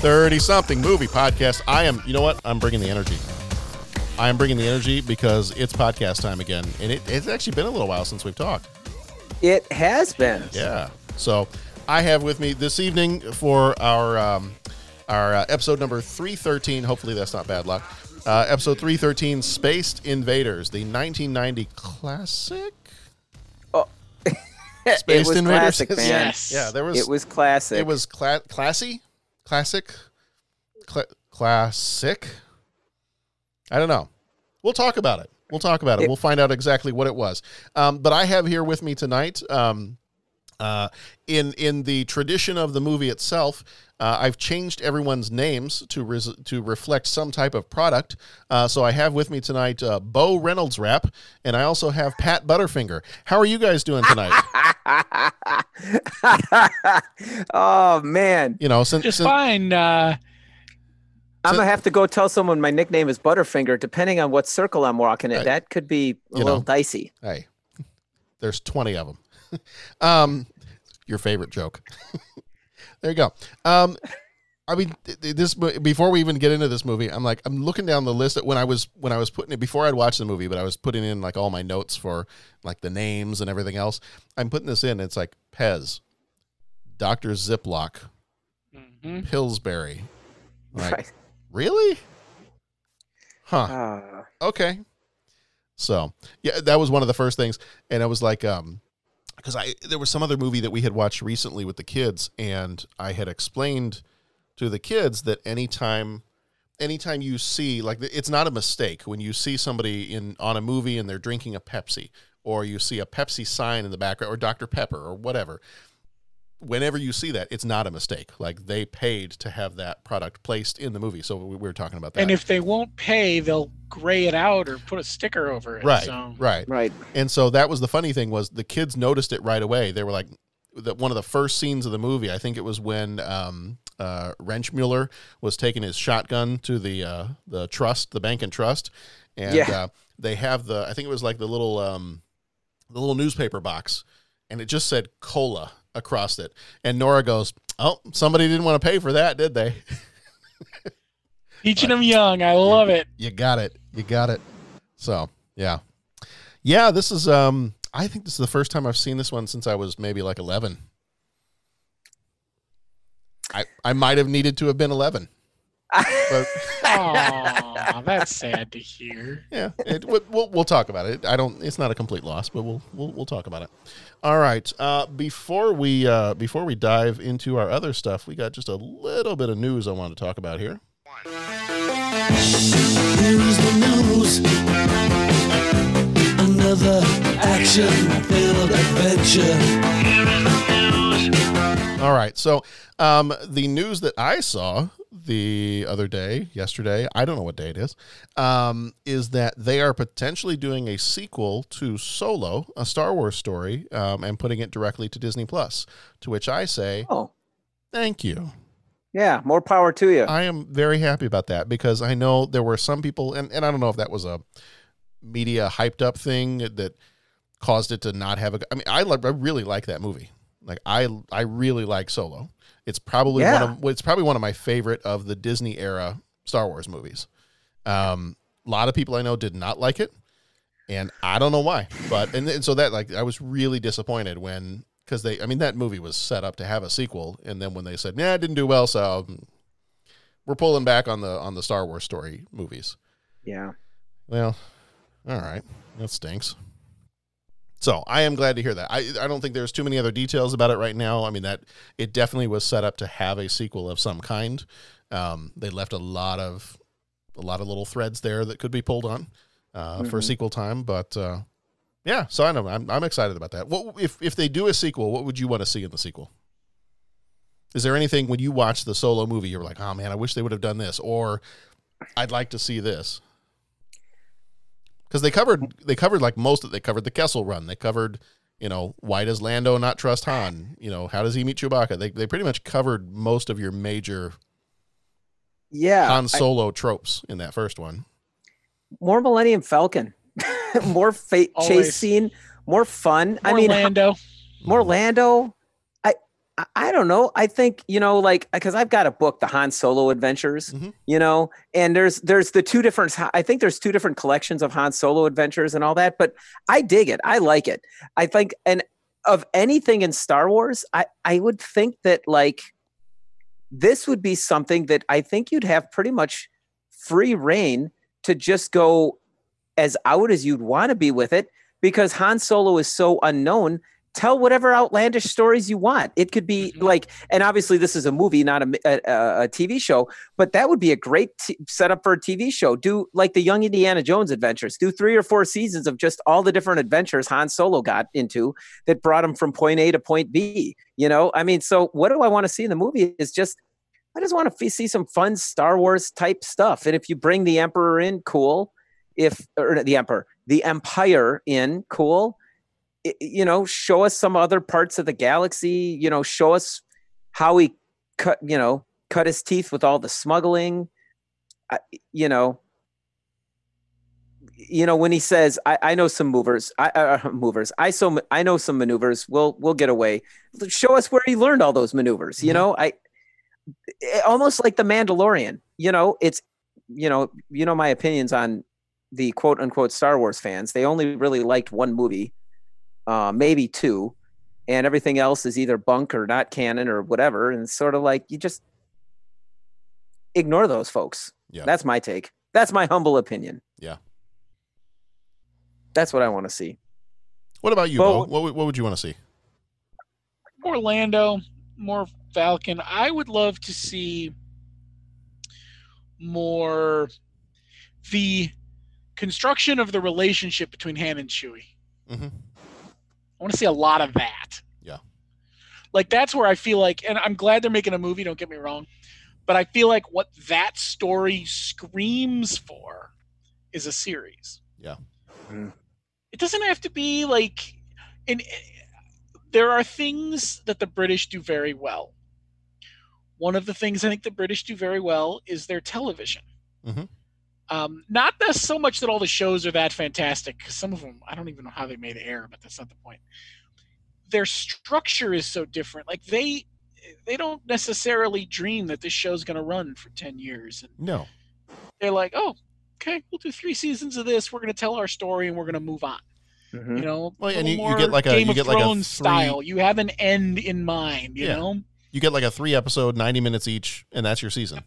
Thirty something movie podcast. I am. You know what? I'm bringing the energy. I am bringing the energy because it's podcast time again, and it, it's actually been a little while since we've talked. It has been. Yeah. So I have with me this evening for our um, our uh, episode number three thirteen. Hopefully that's not bad luck. Uh, episode three thirteen, Spaced Invaders, the 1990 classic. Oh. Spaced it was Invaders. classic, man. Yes. Yeah, there was. It was classic. It was cla- classy, classic, Cla- classic. I don't know. We'll talk about it. We'll talk about it. It- we'll find out exactly what it was. Um, but I have here with me tonight, um, uh, in in the tradition of the movie itself, uh, I've changed everyone's names to res- to reflect some type of product. Uh, so I have with me tonight uh, Bo Reynolds Wrap, and I also have Pat Butterfinger. How are you guys doing tonight? oh man, you know, since, Just since fine. Uh, I'm gonna have to go tell someone my nickname is Butterfinger. Depending on what circle I'm walking in, Right. that could be a You little know. dicey. Hey, there's 20 of them. um, your favorite joke. there you go. Um, I mean, th- th- this before we even get into this movie, I'm like, I'm looking down the list that when I was when I was putting it before I'd watched the movie, but I was putting in like all my notes for like the names and everything else. I'm putting this in. It's like Pez, Doctor Ziploc, mhm. Pillsbury. Like, Right. really? Huh Ah. okay so yeah that was one of the first things and i was like um because i there was some other movie that we had watched recently with the kids and i had explained to the kids that anytime anytime you see like it's not a mistake when you see somebody in on a movie and they're drinking a pepsi or you see a pepsi sign in the background or dr pepper or whatever whenever you see that it's not a mistake like they paid to have that product placed in the movie so we we were talking about that and if they won't pay, they'll gray it out or put a sticker over it. right So. right Right. And so that was the funny thing was the kids noticed it right away. They were like, that one of the first scenes of the movie. I think it was when um, uh, Wrenchmuller was taking his shotgun to the uh, the trust, the bank and trust, and Yeah. uh, they have the. I think it was like the little um, the little newspaper box, and it just said cola across it. And Nora goes, "Oh, somebody didn't want to pay for that, did they?" Teaching them young. I love it. You got it. You got it. So yeah, yeah. This is um. I think this is the first time I've seen this one since I was maybe like eleven. I I might have needed to have been eleven, but Aw, that's sad to hear. yeah, it, we'll, we'll we'll talk about it. I don't. It's not a complete loss, but we'll we'll we'll talk about it. All right. Uh, before we uh before we dive into our other stuff, we got just a little bit of news I want to talk about here. Here's the news. Another action-filled adventure. All right. So, um, the news that I saw the other day, yesterday, I don't know what day it is, um, is that they are potentially doing a sequel to Solo, a Star Wars story, um, and putting it directly to Disney Plus. To which I say, Oh, thank you. yeah. More power to you. I am very happy about that because I know there were some people, and, and I don't know if that was a media hyped up thing that caused it to not have a. I mean, I I really like that movie. Like I, I really like Solo. It's probably Yeah. one of it's probably one of my favorite of the Disney era Star Wars movies. Um, a lot of people I know did not like it, and I don't know why. But and, and so that like I was really disappointed when because they, I mean, that movie was set up to have a sequel, and then when they said, "Yeah, it didn't do well," so um, we're pulling back on the on the Star Wars story movies. Yeah. Well, all right, that stinks. So I am glad to hear that. I I don't think there's too many other details about it right now. I mean that it definitely was set up to have a sequel of some kind. Um, they left a lot of a lot of little threads there that could be pulled on uh, for Mhm. sequel time, but uh, yeah. So I know I'm I'm excited about that. What if if they do a sequel? What would you want to see in the sequel? Is there anything when you watch the solo movie you're like, oh man, I wish they would have done this, or I'd like to see this? Because they covered they covered like most of they covered the Kessel run. They covered you know why does Lando not trust Han? You know how does he meet Chewbacca? They they pretty much covered most of your major Yeah. Han I- Solo tropes in that first one. more Millennium Falcon, more fa- chase scene, more fun. I More mean, Lando. more Lando. I, don't know. I think you know, like because I've got a book, the Han Solo Adventures. Mhm. You know, and there's there's the two different. I think there's two different collections of Han Solo Adventures and all that. But I dig it. I like it. I think and of anything in Star Wars, I I would think that like this would be something that I think you'd have pretty much free rein to just go as out as you'd want to be with it because Han Solo is so unknown. Tell whatever outlandish stories you want. It could be mm-hmm. like, and obviously this is a movie, not a, a, a TV show, but that would be a great t- setup for a TV show. Do like the Young Indiana Jones adventures. Do three or four seasons of just all the different adventures Han Solo got into that brought him from point A to point B. You know, I mean, so what do I want to see in the movie? Is just I just want to see some fun Star Wars type stuff. And if you bring the Emperor in, cool. If or the Emperor, the Empire in, cool. You know, show us some other parts of the galaxy. You know, show us how he cut. You know, cut his teeth with all the smuggling. I, you know. You know when he says, "I, I know some movers, I uh, movers, I so I know some maneuvers. We'll we'll get away." Show us where he learned all those maneuvers. You know, I it- almost like the Mandalorian. You know, it's you know, you know my opinions on the quote unquote Star Wars fans. They only really liked one movie, uh, maybe two, and everything else is either bunk or not canon or whatever. And it's sort of like you just ignore those folks. Yeah. That's my take. That's my humble opinion. Yeah. That's what I want to see. What about you, Well- Bo? What would- what would you want to see? more Lando, more Falcon. I would love to see more the construction of the relationship between Han and Chewie. Mhm. I want to see a lot of that. Yeah. Like that's where I feel like, and I'm glad they're making a movie. Don't get me wrong, but I feel like what that story screams for is a series. Yeah. It doesn't have to be like, and there are things that the British do very well. One of the things I think the British do very well is their television. Mhm. Um, not that so much that all the shows are that fantastic. 'cause some of them, I don't even know how they made air, but that's not the point. Their structure is so different. Like they, they don't necessarily dream that this show's going to run for ten years, and No. they're like, "Oh, okay, we'll do three seasons of this. We're going to tell our story, and we're going to move on." Mhm. You know, Well, and you- you get like a- Game you of get like a Thrones three- style. You have an end in mind. You Yeah. know. You get like a three episode, ninety minutes each, and that's your season.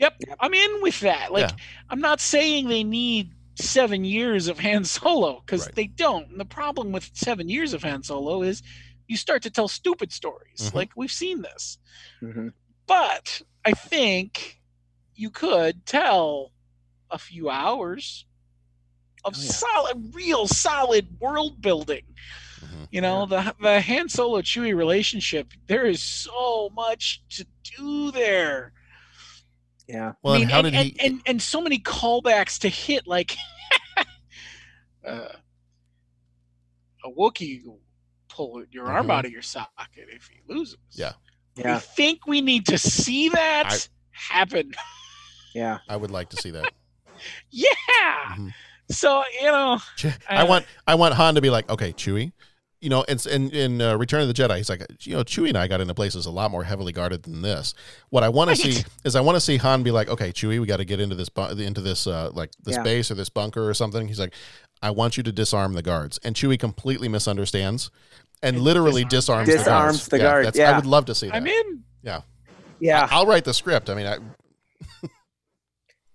Yep, I'm in with that. Like, Yeah. I'm not saying they need seven years of Han Solo because Right. they don't. And the problem with seven years of Han Solo is you start to tell stupid stories. Mhm. Like we've seen this, Mhm. but I think you could tell a few hours of Oh, yeah. solid, real solid world building. Mhm. You know, the the Han Solo Chewie relationship. There is so much to do there. Yeah. Well, I mean, and how and, did and, he? and, and so many callbacks to hit like uh, a Wookiee pull your arm Mhm. out of your socket if he loses. Yeah. I Yeah. think we need to see that I- happen. Yeah. I would like to see that. yeah. Mhm. So you know, Che- I Uh, want I want Han to be like, okay, Chewie, you know, and in in uh, Return of the Jedi, he's like, you know, Chewie and I got into places a lot more heavily guarded than this. What I want to see is I want to see Han be like, okay, Chewie, we got to get into this bu- into this uh, like this Yeah. base or this bunker or something. He's like, I want you to disarm the guards, and Chewie completely misunderstands. and literally disarms, the Disarms guards. the guard, that's- I would love to see that. I'm in. yeah, Yeah. I, will write the script. I mean, I,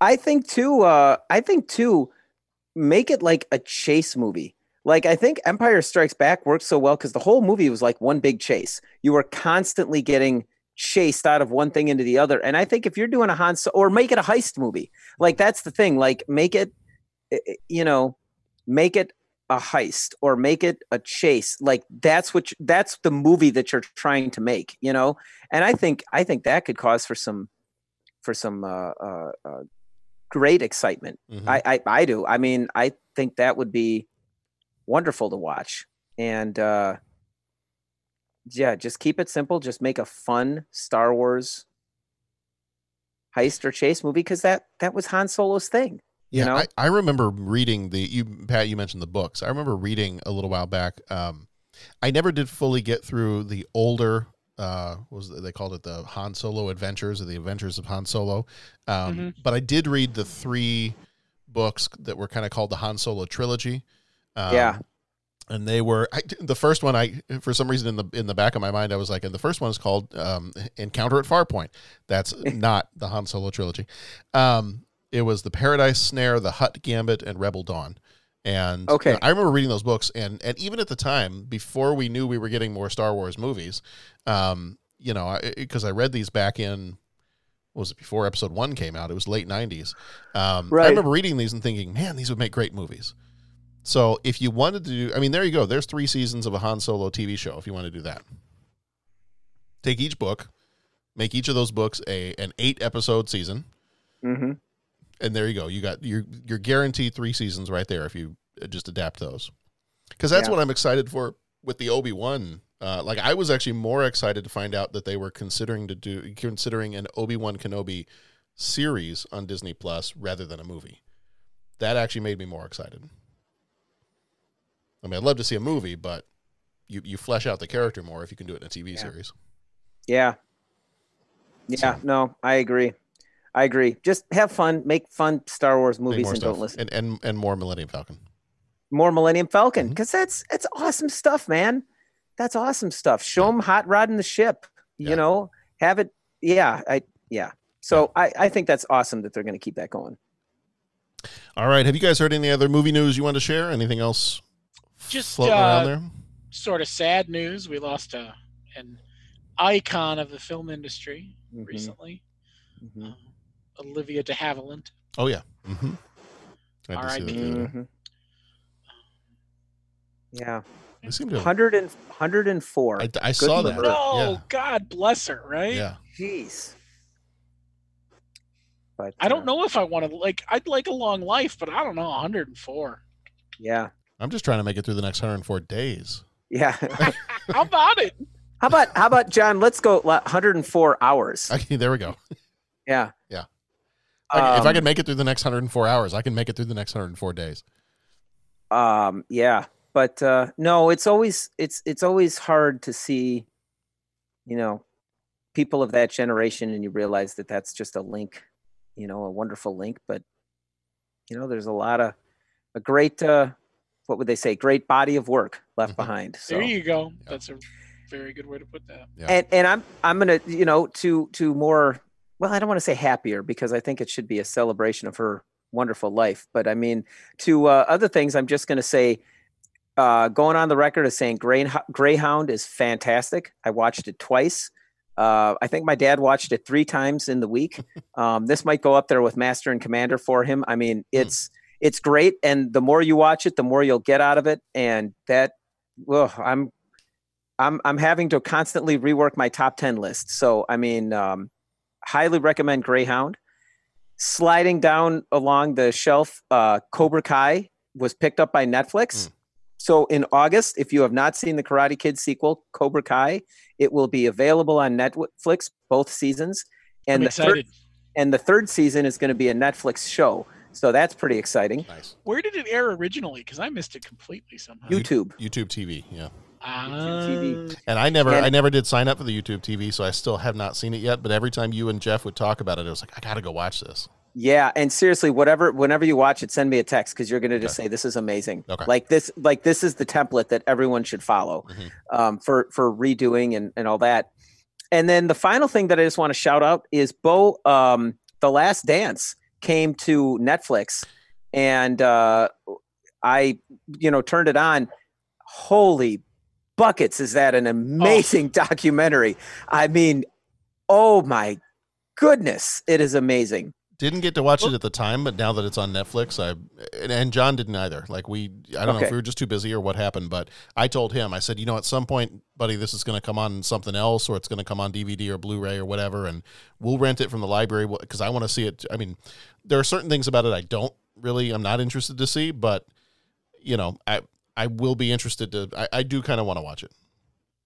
I think too. Uh, I think too. Make it like a chase movie. Like I think Empire Strikes Back worked so well because the whole movie was like one big chase. You were constantly getting chased out of one thing into the other. And I think if you're doing a Han, So- or make it a heist movie, like that's the thing. Like make it, eh, eh, you know, make it a heist or make it a chase. Like that's what you, that's the movie that you're trying to make. You know, and I think I think that could cause for some for some uh, uh, uh, great excitement. Mhm. I, I I do. I mean, I think that would be wonderful to watch. And uh yeah, just keep it simple. Just make a fun Star Wars heist or chase movie because that that was Han Solo's thing. You know? I, I remember reading the you Pat. You mentioned the books. I remember reading a little while back. Um, I never did fully get through the older. Uh, what was they called it the Han Solo Adventures or the Adventures of Han Solo? Um, Mhm. But I did read the three books that were kind of called the Han Solo trilogy. Um, Yeah. and they were I, the first one. I for some reason in the in the back of my mind, I was like, and the first one is called um, Encounter at Farpoint. That's not the Han Solo trilogy. Um, it was the Paradise Snare, the Hutt Gambit, and Rebel Dawn. And Okay. I remember reading those books, and and even at the time, before we knew we were getting more Star Wars movies, um, you know, because I, read these back in was it before Episode One came out? It was late '90s. Um, I remember reading these and thinking, man, these would make great movies. So if you wanted to do, I mean, there you go. There's three seasons of a Han Solo TV show. If you want to do that, take each book, make each of those books a an eight episode season, Mm-hmm. and there you go. You got your your guaranteed three seasons right there if you uh, just adapt those. Because that's Yeah. what I'm excited for with the Obi Wan. Uh, like I was actually more excited to find out that they were considering to do considering an Obi Wan Kenobi series on Disney Plus rather than a movie. That actually made me more excited. I mean, I'd love to see a movie, but you you flesh out the character more if you can do it in a TV series. Yeah. Yeah, no, I agree. I agree. Just have fun, make fun Star Wars movies and stuff. don't listen. and and and more Millennium Falcon. More Millennium Mm-hmm. Falcon because that's that's awesome stuff, man. That's awesome stuff. Show them hot rodding the ship. You Yeah. know, have it. Yeah, I yeah. So I I think that's awesome that they're going to keep that going. All right. Have you guys heard any other movie news you want to share? Anything else Just uh, around there? sort of sad news. We lost a an icon of the film industry Mhm. recently, Mhm. um, Olivia de Havilland. Oh yeah. Mm-hmm. I had to see R.I.P.. that the other day. Mhm. Yeah, They seem to. 100 and 104. I, I saw that. Lord. No, Yeah. God bless her, right? Yeah. Jeez. But I uh, don't know if I want to like. I'd like a long life, but I don't know. 104. Yeah, I'm just trying to make it through the next 104 days. yeah. How about it? how about how about John? Let's go 104 hours. Okay, there we go. Yeah. Yeah. I can- if I Um, can make it through the next 104 hours, I can make it through the next 104 days. um yeah but uh no it's always it's it's always hard to see you know people of that generation and you realize that that's just a link you know a wonderful link but you know there's a lot of a great uh what would they say? Great body of work left Mhm. behind. So There you go. That's a very good way to put that. Yeah. and and i'm i'm gonna you know to to more well i don't want to say happier because i think it should be a celebration of her wonderful life. But i mean to uh, other things i'm just gonna say uh, going on the record as saying Grey, greyhound is fantastic. I watched it twice. Uh, i think my dad watched it three times in the week. Um, this might go up there with master and commander for him. I mean it's it's great and the more you watch it the more you'll get out of it and that well i'm I'm I'm having to constantly rework my top ten list. So I mean, um, highly recommend Greyhound. Sliding down along the shelf, uh, Cobra Kai was picked up by Netflix. Hmm. So in August, if you have not seen the Karate Kid sequel, Cobra Kai, it will be available on Netflix both seasons. And I'm the excited. third and the third season is going to be a Netflix show. So that's pretty exciting. Nice. Where did it air originally? Because I missed it completely somehow. YouTube. YouTube TV, yeah. Ah, TV. And I never, And- I never did sign up for the YouTube TV, so I still have not seen it yet. But every time you and Jeff would talk about it, I was like, I got to go watch this. Yeah, and seriously, whatever, whenever you watch it, send me a text because you're gonna just say this is amazing. Okay. Like this, like this is the template that everyone should follow Mhm. um, for for redoing and and all that. And then the final thing that I just want to shout out is Bo. Um, the Last Dance came to Netflix, and uh, I, you know, turned it on. Holy buckets! Is that an amazing documentary? I mean, oh my goodness, it is amazing. Didn't get to watch it at the time, but now that it's on Netflix, I and, John didn't either. Like we, I don't know Okay. if we were just too busy or what happened, but I told him, I said, you know, at some point, buddy, this is going to come on something else, or it's going to come on DVD or Blu-ray or whatever, and we'll rent it from the library because I want to see it. I mean, there are certain things about it I don't really, I'm not interested to see, but you know, I I will be interested to. I, I do kind of want to watch it.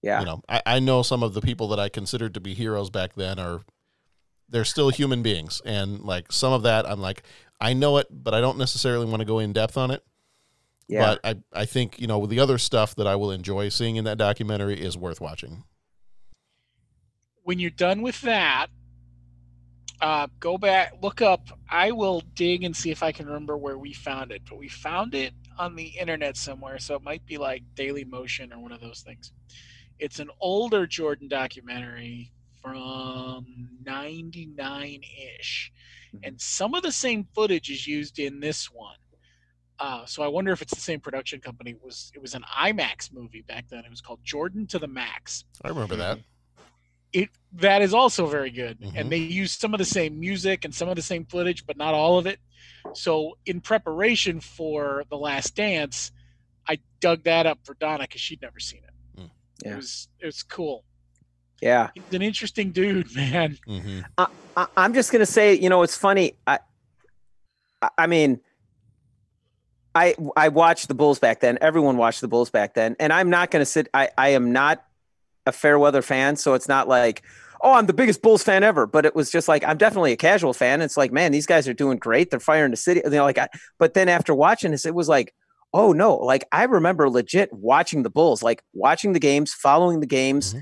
Yeah. You know, I, I know some of the people that I considered to be heroes back then are they're still human beings. And like some of that I'm like, I know it, but I don't necessarily want to go in depth on it. Yeah. But I, I think, you know, the other stuff that I will enjoy seeing in that documentary is worth watching. when you're done with that, uh, go back, look up. I will dig and see if I can remember where we found it, but we found it on the internet somewhere, so it might be like Daily Motion or one of those things. It's an older Jordan documentary from 99 ish, and some of the same footage is used in this one. Uh, so I wonder if it's the same production company. It was it was an IMAX movie back then. It was called Jordan to the Max I remember that. it that is also very good Mhm. and they use some of the same music and some of the same footage but not all of it so in preparation for the last dance i dug that up for donna because she'd never seen it Yeah. it was it was cool Yeah. he's an interesting dude man Mm-hmm. I, I, I'm just gonna say, you know, it's funny. I, I- I mean, I I watched the Bulls back then. Everyone watched the Bulls back then, and I'm not gonna sit. I I am not a fair weather fan, so it's not like, oh, I'm the biggest Bulls fan ever. But it was just like I'm definitely a casual fan. It's like, man, these guys are doing great. They're firing the city. You know, like, I, but then after watching this, it was like. Oh no! Like I remember legit watching the Bulls, like watching the games, following the games,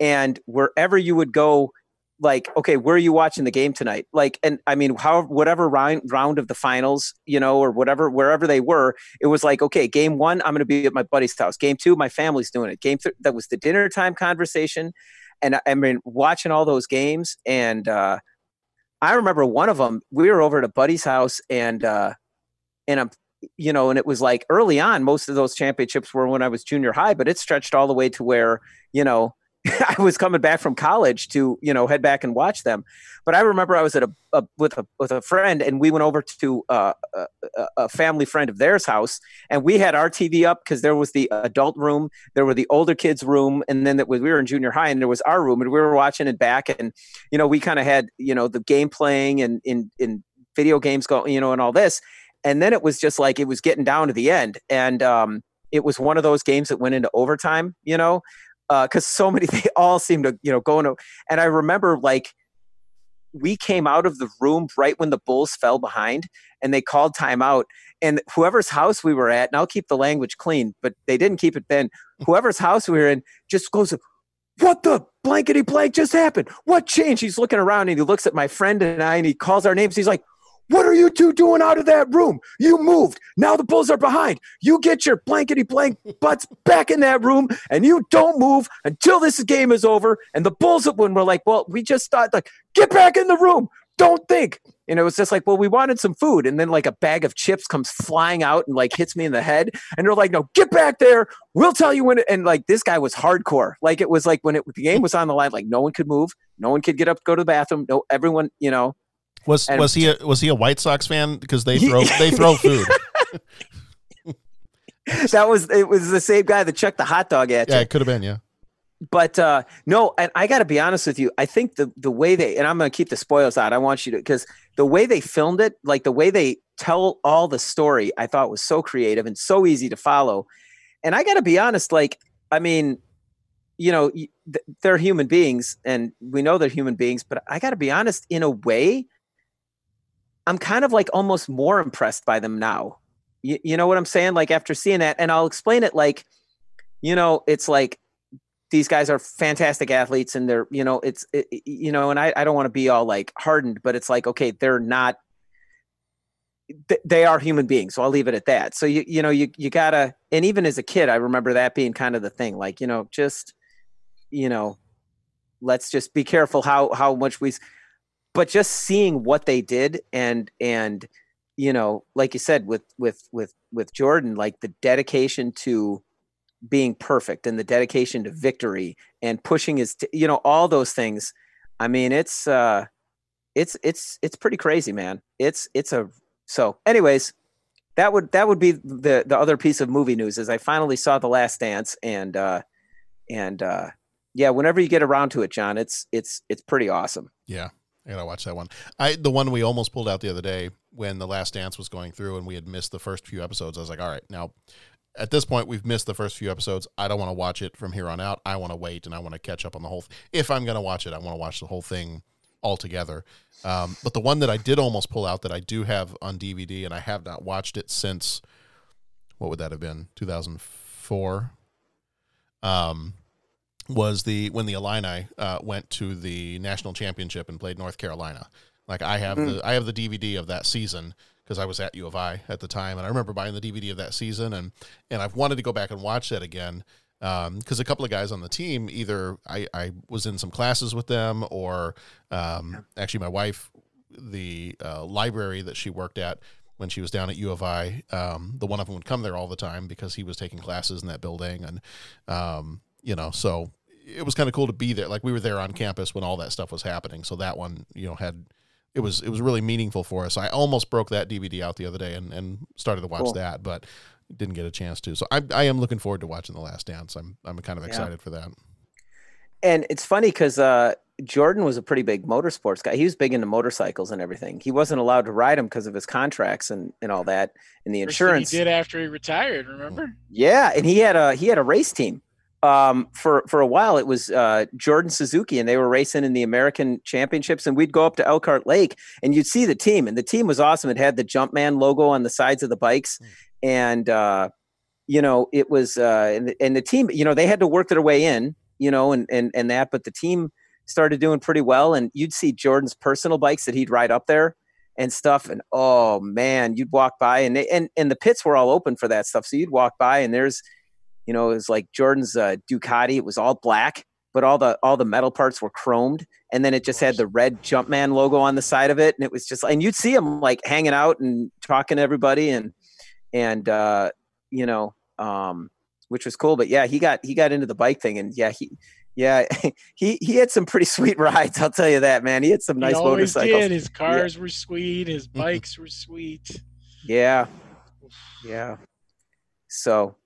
and wherever you would go, like okay where are you watching the game tonight? Like and i mean how whatever round round of the finals you know or whatever wherever they were it was like okay game one i'm going to be at my buddy's house. Game two my family's doing it. Game th- that was the dinner time conversation. And I, I mean watching all those games and uh i remember one of them we were over at a buddy's house and uh and i'm you know and it was like early on most of those championships were when i was junior high but it stretched all the way to where you know I was coming back from college to you know head back and watch them. But I remember I was at a, a with a with a friend and we went over to uh, a, a- family friend of theirs house and we had our TV up because there was the adult room, there were the older kids room, and then it was, we were in junior high and there was our room and we were watching it back and you know we kind of had you know the game playing and in in video games going you know and all this. And then it was just like it was getting down to the end. And um it was one of those games that went into overtime you know Uh, because so many they all seem to you know go into and i remember like we came out of the room right when the bulls fell behind and they called timeout and whoever's house we were at and i'll keep the language clean but they didn't keep it then whoever's house we were in just goes what the blankety blank just happened? What changed? He's looking around and he looks at my friend and i and he calls our names he's like what are you two doing out of that room? You moved. Now the Bulls are behind. You get your blankety blank butts back in that room and you don't move until this game is over. And the Bulls, when we're like, well, we just thought, like, get back in the room. Don't think. And it was just like, well, we wanted some food. And then, like, a bag of chips comes flying out and, like, hits me in the head. And they're like, no, get back there. We'll tell you when. It, and, like, this guy was hardcore. Like, it was like when it, the game was on the line, like, no one could move. No one could get up, go to the bathroom. No, everyone, you know. Was And- was he a, was he a White Sox fan because they throw they throw food? that was it was the same guy that chucked the hot dog at Yeah, you. it could have been. Yeah, But uh no, and I got to be honest with you. I think the the way they and I'm going to keep the spoils out. I want you to because the way they filmed it, like the way they tell all the story, I thought was so creative and so easy to follow. And I got to be honest, like I mean, you know, they're human beings, and we know they're human beings. But I got to be honest, in a way, I'm kind of like almost more impressed by them now. You, you know what I'm saying? Like after seeing that, and I'll explain it like, you know, it's like these guys are fantastic athletes and they're, you know, it's, it, you know, and I, I don't want to be all like hardened, but it's like, okay, they're not, th- they are human beings. So I'll leave it at that. So you you know you you gotta and even as a kid, I remember that being kind of the thing. Like you know just you know let's just be careful how how much we. But just seeing what they did and and you know like you said with with with with Jordan, like the dedication to being perfect and the dedication to victory and pushing his t- you know all those things. I mean it's uh it's it's it's pretty crazy, man. It's it's a so. Anyways, that would that would be the the other piece of movie news is I finally saw The Last Dance and uh and uh yeah, whenever you get around to it, John, it's it's it's pretty awesome. Yeah, I gotta watch that one. I the one we almost pulled out the other day when the Last Dance was going through and we had missed the first few episodes. I was like, all right, now at this point we've missed the first few episodes. I don't want to watch it from here on out. I want to wait and I want to catch up on the whole. Th- if I'm gonna watch it, I want to watch the whole thing altogether. Um, but the one that I did almost pull out that I do have on DVD and I have not watched it since what would that have been 2004 um was the when the Illini uh, went to the national championship and played North Carolina. Like I have Mm. the I have the DVD of that season because I was at U of I at the time, and I remember buying the DVD of that season, and and I've wanted to go back and watch that again because a couple of guys on the team either I I was in some classes with them or um, actually my wife the uh, library that she worked at when she was down at U of I, um, the one of them would come there all the time because he was taking classes in that building, and um, you know, so it was kind of cool to be there. Like we were there on campus when all that stuff was happening. So that one, you know, had it was it was really meaningful for us. I almost broke that DVD out the other day and, and started to watch Cool. that, but didn't get a chance to. So I, I am looking forward to watching The Last Dance. I'm I'm kind of Yeah. excited for that. And it's funny because uh, Jordan was a pretty big motorsports guy. He was big into motorcycles and everything. He wasn't allowed to ride them because of his contracts and, and all that and the First thing insurance. he did after he retired. Remember? Yeah, and he had a he had a race team. Um, for for a while, it was uh, Jordan Suzuki, and they were racing in the American Championships. And we'd go up to Elkhart Lake, and you'd see the team, and the team was awesome. It had the Jumpman logo on the sides of the bikes, and uh, you know it was uh, and, and the team, you know, they had to work their way in, you know, and and and that, but the team started doing pretty well. And you'd see Jordan's personal bikes that he'd ride up there and stuff. And oh man, you'd walk by and they, and and the pits were all open for that stuff. So you'd walk by and there's, you know, it was like Jordan's uh, Ducati. It was all black, but all the all the metal parts were chromed, and then it just had the red Jumpman logo on the side of it. And it was just, and you'd see him like hanging out and talking to everybody, and and uh, you know, um, which was cool. But yeah, he got he got into the bike thing, and yeah, he. Yeah, he he had some pretty sweet rides. I'll tell you that, man. He had some nice he always motorcycles. did. His Yeah. cars were sweet. His bikes were sweet. Yeah. Yeah. So,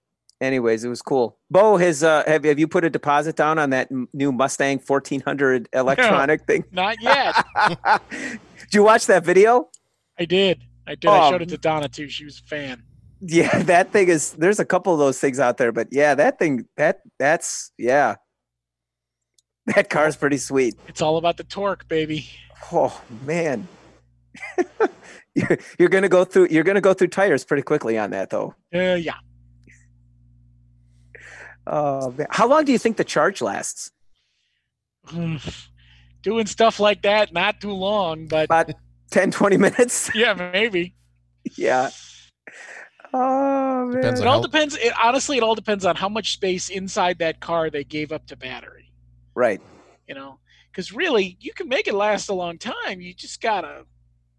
anyways, it was cool. Bo, has uh, have have you put a deposit down on that m- new Mustang 1400 electronic thing? Not yet. Did you watch that video? I did. I did. I Oh. showed it to Donna too. She was a fan. Yeah, that thing is. There's a couple of those things out there, but yeah, that thing that that's yeah. That car's pretty sweet. It's all about the torque, baby. Oh man. you're, you're gonna go through you're gonna go through tires pretty quickly on that though. Uh, yeah. Oh man. How long do you think the charge lasts? Doing stuff like that, not too long, but About 10, 20 minutes? yeah, maybe. yeah. Oh man. Depends It all depends. It, honestly, it all depends on how much space inside that car they gave up to battery. Right. You know, because really, you can make it last a long time. You just gotta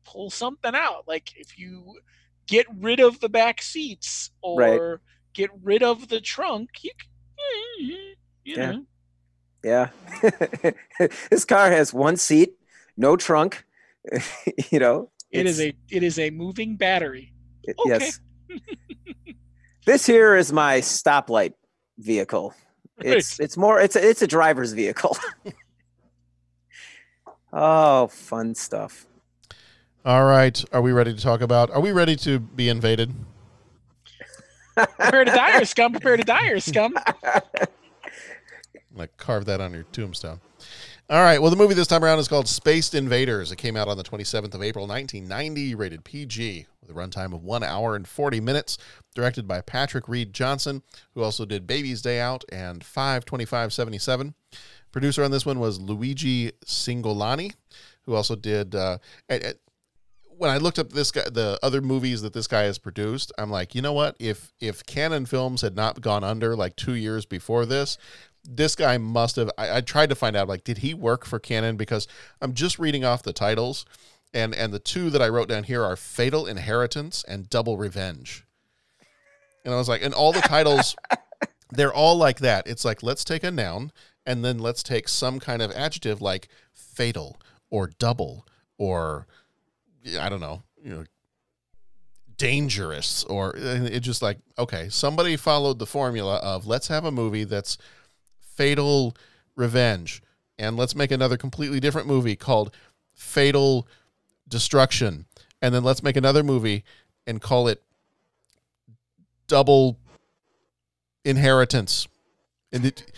pull something out. Like if you get rid of the back seats or Right. get rid of the trunk, you, c- Mm-hmm. you Yeah. know. Yeah. this car has one seat, no trunk. you know. It is a it is a moving battery. it- okay. Yes. this here is my stoplight vehicle. It's it's more it's a, it's a driver's vehicle. oh, fun stuff. All right, are we ready to talk about? Are we ready to be invaded? Prepare to die, or scum. Prepare to die, or scum. Gonna carve that on your tombstone. All right. Well, the movie this time around is called Spaced Invaders. It came out on the 27th of April, 1990, rated PG, with a runtime of one hour and 40 minutes. Directed by Patrick Read Johnson, who also did Baby's Day Out and 52577. Producer on this one was Luigi Cingolani, who also did. Uh, at- at- when I looked up this guy, the other movies that this guy has produced, I'm like, you know what? If if Canon Films had not gone under like two years before this, this guy must have. I, I tried to find out like, did he work for Canon? Because I'm just reading off the titles, and and the two that I wrote down here are Fatal Inheritance and Double Revenge. And I was like, and all the titles, they're all like that. It's like let's take a noun and then let's take some kind of adjective like fatal or double or I don't know, you know, dangerous or it just like okay, somebody followed the formula of let's have a movie that's fatal revenge and let's make another completely different movie called Fatal Destruction and then let's make another movie and call it Double Inheritance. And it,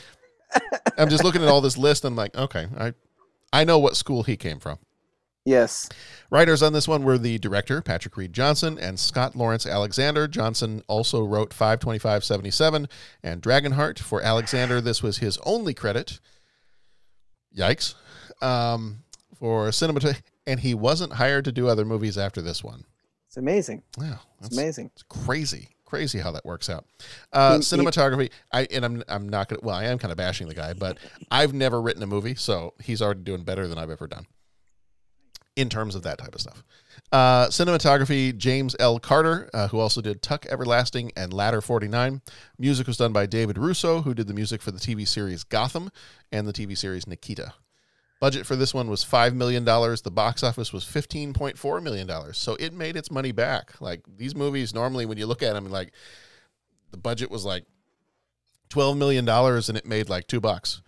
I'm just looking at all this list and I'm like, okay, I I know what school he came from. Yes. Writers on this one were the director, Patrick Read Johnson, and Scott Lawrence Alexander. Johnson also wrote 52577 and Dragonheart. For Alexander, this was his only credit. Yikes. Um, for cinema, and he wasn't hired to do other movies after this one. It's amazing. Yeah, it's amazing. It's crazy, crazy how that works out. Uh, He- he- cinematography. I and I'm I'm not gonna. Well, I am kind of bashing the guy, but I've never written a movie, so he's already doing better than I've ever done in terms of that type of stuff. Uh, cinematography, James L. Carter, uh, who also did Tuck Everlasting and Ladder 49. Music was done by David Russo, who did the music for the TV series Gotham and the TV series Nikita. Budget for this one was $5 million. The box office was $15.4 million. So it made its money back. Like these movies, normally when you look at them, like the budget was like $12 million and it made like two bucks.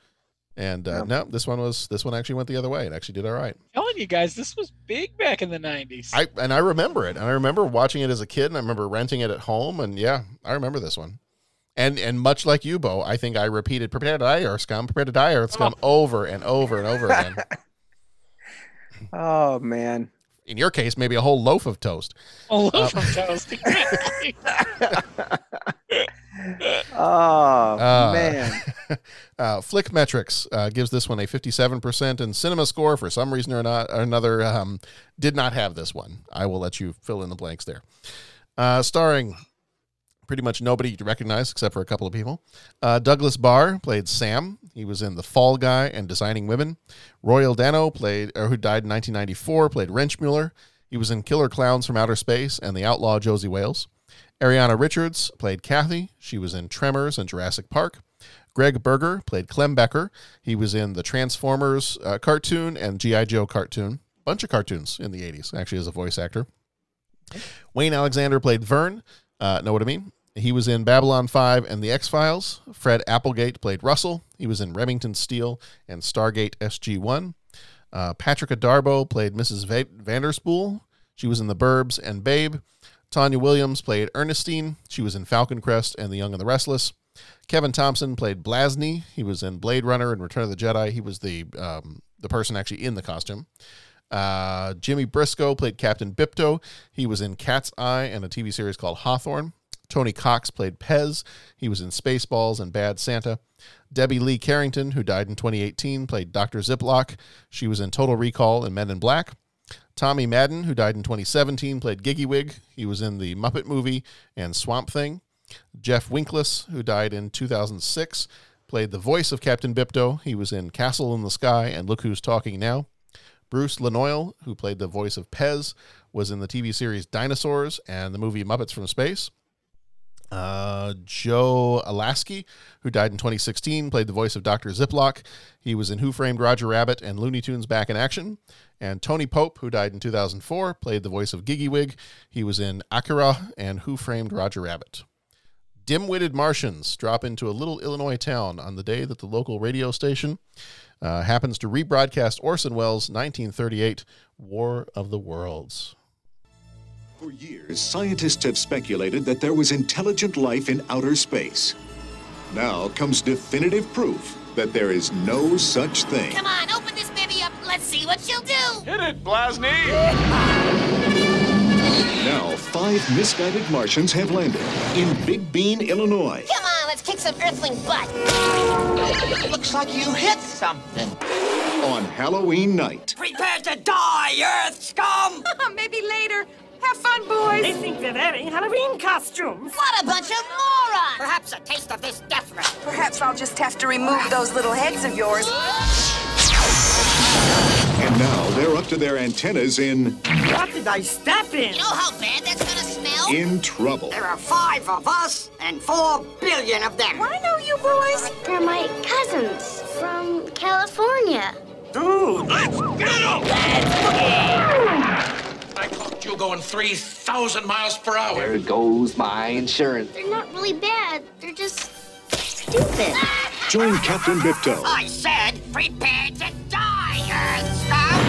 And uh, no, this one was this one actually went the other way. It actually did all right. telling you guys, this was big back in the '90s. I and I remember it. And I remember watching it as a kid and I remember renting it at home and yeah, I remember this one. And and much like you, Bo, I think I repeated prepare to die earth scum, prepare to die earth scum over and over and over again. Oh man. In your case, maybe a whole loaf of toast. A loaf Uh, of toast. Oh Uh, man. uh, Flickmetrix uh, gives this one a 57%, and Cinema Score, for some reason or not or another, um, did not have this one. I will let you fill in the blanks there. Uh, starring pretty much nobody you recognize except for a couple of people. Uh, Douglas Barr played Sam. He was in The Fall Guy and Designing Women. Royal Dano played, or who died in 1994, played Wrenchmuller. He was in Killer Clowns from Outer Space and The Outlaw Josie Wales. Ariana Richards played Kathy. She was in Tremors and Jurassic Park. Greg Berger played Clem Becker. He was in the Transformers uh, cartoon and G.I. Joe cartoon. Bunch of cartoons in the 80s, actually, as a voice actor. Wayne Alexander played Vern. Uh, know what I mean? He was in Babylon 5 and The X Files. Fred Applegate played Russell. He was in Remington Steele and Stargate SG 1. Uh, Patrika Darbo played Mrs. Va- Vanderspool. She was in The Burbs and Babe. Tanya Williams played Ernestine. She was in Falcon Crest and The Young and the Restless. Kevin Thompson played Blasny. He was in Blade Runner and Return of the Jedi. He was the um, the person actually in the costume. Uh, Jimmy Briscoe played Captain Bipto. He was in Cat's Eye and a TV series called Hawthorne. Tony Cox played Pez. He was in Spaceballs and Bad Santa. Debbie Lee Carrington, who died in 2018, played Dr. Ziploc. She was in Total Recall and Men in Black. Tommy Madden, who died in 2017, played Giggywig. He was in the Muppet movie and Swamp Thing. Jeff Winkless, who died in 2006, played the voice of Captain Bipto. He was in Castle in the Sky and Look Who's Talking Now. Bruce Lanoil, who played the voice of Pez, was in the TV series Dinosaurs and the movie Muppets from Space. Uh, Joe Alaskey, who died in 2016, played the voice of Dr. Ziploc. He was in Who Framed Roger Rabbit and Looney Tunes Back in Action. And Tony Pope, who died in 2004, played the voice of Giggywig. He was in Akira and Who Framed Roger Rabbit. Dim witted Martians drop into a little Illinois town on the day that the local radio station uh, happens to rebroadcast Orson Welles' 1938 War of the Worlds. For years, scientists have speculated that there was intelligent life in outer space. Now comes definitive proof that there is no such thing. Come on, open this baby up. Let's see what she'll do. Hit it, Blasny! Now, five misguided Martians have landed in Big Bean, Illinois. Come on, let's kick some earthling butt. Looks like you hit something. on Halloween night. Prepare to die, Earth scum! Maybe later. Have fun, boys. They think they're wearing Halloween costumes. What a bunch of morons! Perhaps a taste of this death ray. Perhaps I'll just have to remove those little heads of yours. And now they're up to their antennas in What did I step in? You know how bad that's gonna smell? in trouble. There are five of us and four billion of them. I know you boys. They're my cousins from California. Dude, Let's get him! I caught you going 3,000 miles per hour. There goes my insurance. They're not really bad. They're just stupid. Join Captain Bipto I said prepare to die, Earth scum!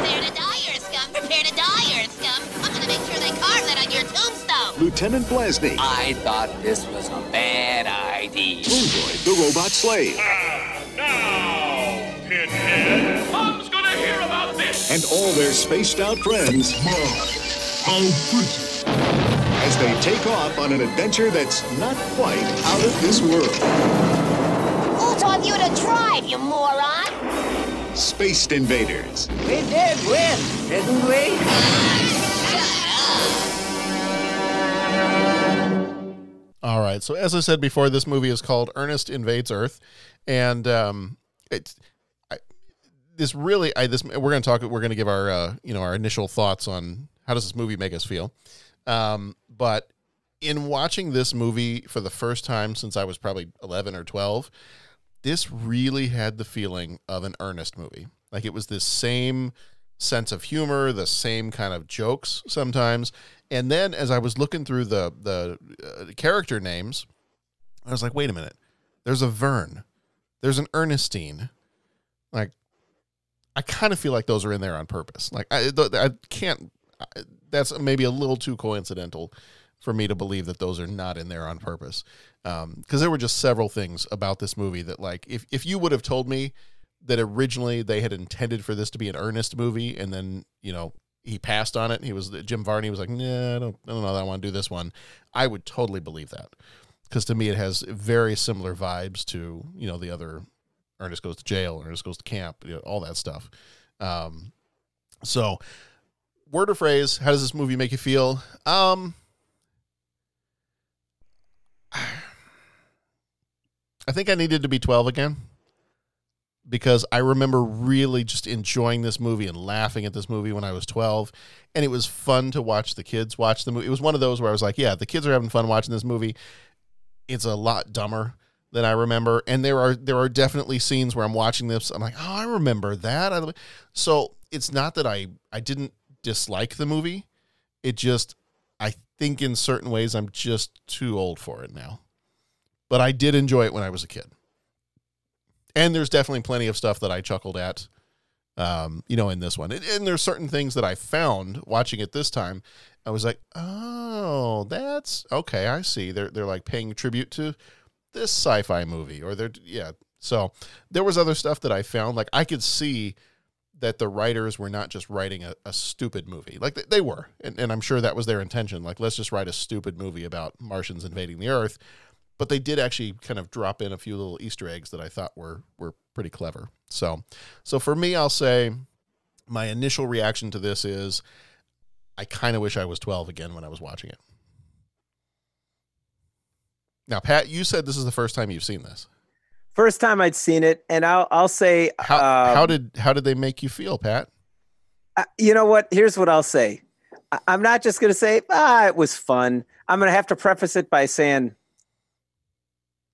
Prepare to die, Earth scum. Prepare to die, Earth scum. I'm gonna make sure they carve that on your tombstone. Lieutenant Blasny, I thought this was a bad idea. Moondroid, the robot slave, ah, Now, Pinhead, Mom's gonna hear about this. and all their spaced out friends as they take off on an adventure that's not quite out of this world. Who taught you to drive, you moron? Spaced Invaders. We did win, didn't we? All right. So as I said before, this movie is called Ernest Invades Earth, and um, it's I, this really I this we're going to talk. We're going to give our uh, you know our initial thoughts on how does this movie make us feel. Um, but in watching this movie for the first time since I was probably eleven or twelve, this really had the feeling of an Ernest movie. Like it was this same sense of humor, the same kind of jokes sometimes. And then as I was looking through the the uh, character names, I was like, wait a minute. There's a Vern. There's an Ernestine. Like I kind of feel like those are in there on purpose. Like I I can't that's maybe a little too coincidental for me to believe that those are not in there on purpose. Um, cuz there were just several things about this movie that like if if you would have told me that originally they had intended for this to be an earnest movie, and then you know he passed on it. He was Jim Varney was like, nah, I don't, I don't know that I want to do this one. I would totally believe that because to me it has very similar vibes to you know the other Ernest goes to jail, Ernest goes to camp, you know, all that stuff. Um, so word or phrase, how does this movie make you feel? Um, I think I needed to be 12 again because I remember really just enjoying this movie and laughing at this movie when I was 12. And it was fun to watch the kids watch the movie. It was one of those where I was like, yeah, the kids are having fun watching this movie. It's a lot dumber than I remember. And there are there are definitely scenes where I'm watching this. I'm like, oh, I remember that. So it's not that I I didn't dislike the movie. It just I think in certain ways I'm just too old for it now. But I did enjoy it when I was a kid and there's definitely plenty of stuff that I chuckled at, um, you know, in this one. And, and there's certain things that I found watching it this time. I was like, oh, that's okay. I see. They're they're like paying tribute to this sci-fi movie, or they're yeah. So there was other stuff that I found. Like I could see that the writers were not just writing a, a stupid movie. Like they, they were, and, and I'm sure that was their intention. Like let's just write a stupid movie about Martians invading the Earth but they did actually kind of drop in a few little Easter eggs that I thought were were pretty clever. So, so for me, I'll say my initial reaction to this is I kind of wish I was 12 again when I was watching it. Now, Pat, you said this is the first time you've seen this. First time I'd seen it, and I'll I'll say How, um, how did how did they make you feel, Pat? Uh, you know what? Here's what I'll say. I- I'm not just going to say, ah, it was fun. I'm going to have to preface it by saying,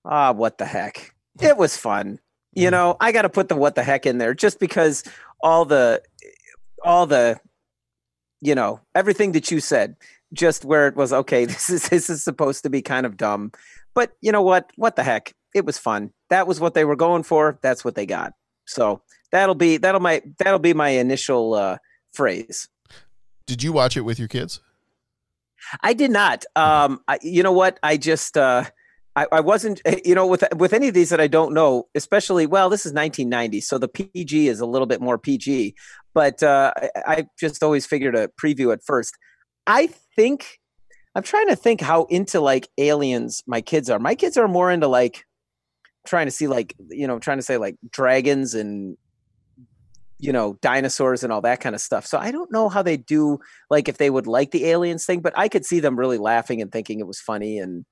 ah, what the heck? It was fun. You know, I got to put the what the heck in there just because all the, all the, you know, everything that you said, just where it was, okay, this is, this is supposed to be kind of dumb. But you know what? What the heck? It was fun. That was what they were going for. That's what they got. So that'll be, that'll my, that'll be my initial, uh, phrase. Did you watch it with your kids? I did not. Um, I, you know what? I just uh, I, I wasn't. You know, with with any of these that I don't know, especially well, this is 1990, so the PG is a little bit more PG. But uh, I, I just always figured a preview at first. I think I'm trying to think how into like aliens my kids are. My kids are more into like trying to see like you know trying to say like dragons and you know dinosaurs and all that kind of stuff. So i don't know how they do like if they would like the aliens thing but i could see them really laughing and thinking it was funny and